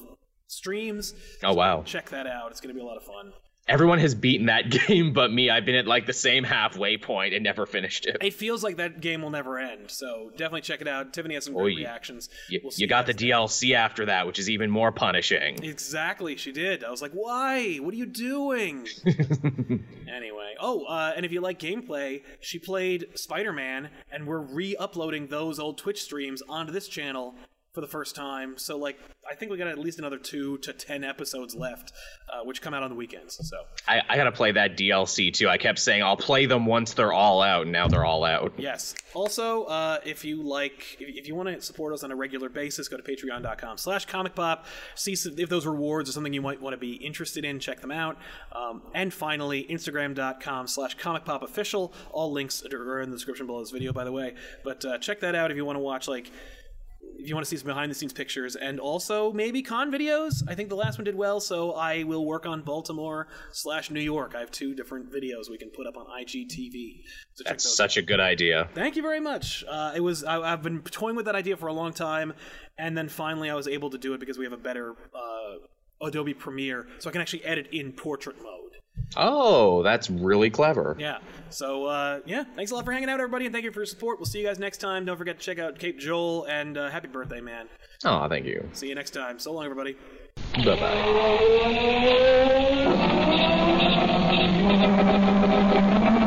Speaker 2: streams.
Speaker 3: oh wow.
Speaker 2: Check that out. It's going to be a lot of fun.
Speaker 3: Everyone has beaten that game but me. I've been at like the same halfway point and never finished it.
Speaker 2: It feels like that game will never end, so definitely check it out. Tiffany has some great
Speaker 3: you-
Speaker 2: reactions.
Speaker 3: You,
Speaker 2: We'll
Speaker 3: you got the
Speaker 2: there.
Speaker 3: DLC after that, which is even more punishing.
Speaker 2: Exactly, she did. I was like, why? What are you doing? anyway. Oh, uh, and if you like gameplay, she played Spider Man, and we're re uploading those old Twitch streams onto this channel for the first time. So, like, I think we got at least another two to ten episodes left, uh, which come out on the weekends. So,
Speaker 3: I, I gotta play that DLC too. I kept saying I'll play them once they're all out, and now they're all out.
Speaker 2: Yes. Also, uh, if you like, if, if you want to support us on a regular basis, go to patreon.com slash comic pop. See if those rewards are something you might want to be interested in. Check them out. Um, and finally, instagram.com slash comic pop official. All links are in the description below this video, by the way. But uh, check that out if you want to watch, like, if you want to see some behind the scenes pictures and also maybe con videos. I think the last one did well, so I will work on Baltimore slash New York. I have two different videos we can put up on IGTV. So
Speaker 3: That's such a good idea.
Speaker 2: Thank you very much. Uh, it was I, I've been toying with that idea for a long time, and then finally I was able to do it because we have a better uh, Adobe Premiere, so I can actually edit in portrait mode.
Speaker 3: Oh, that's really clever.
Speaker 2: Yeah. So uh, yeah, thanks a lot for hanging out, everybody, and thank you for your support. We'll see you guys next time. Don't forget to check out Cape Joel and uh, happy birthday, man.
Speaker 3: Oh, thank you.
Speaker 2: See you next time. So long, everybody.
Speaker 3: Bye bye.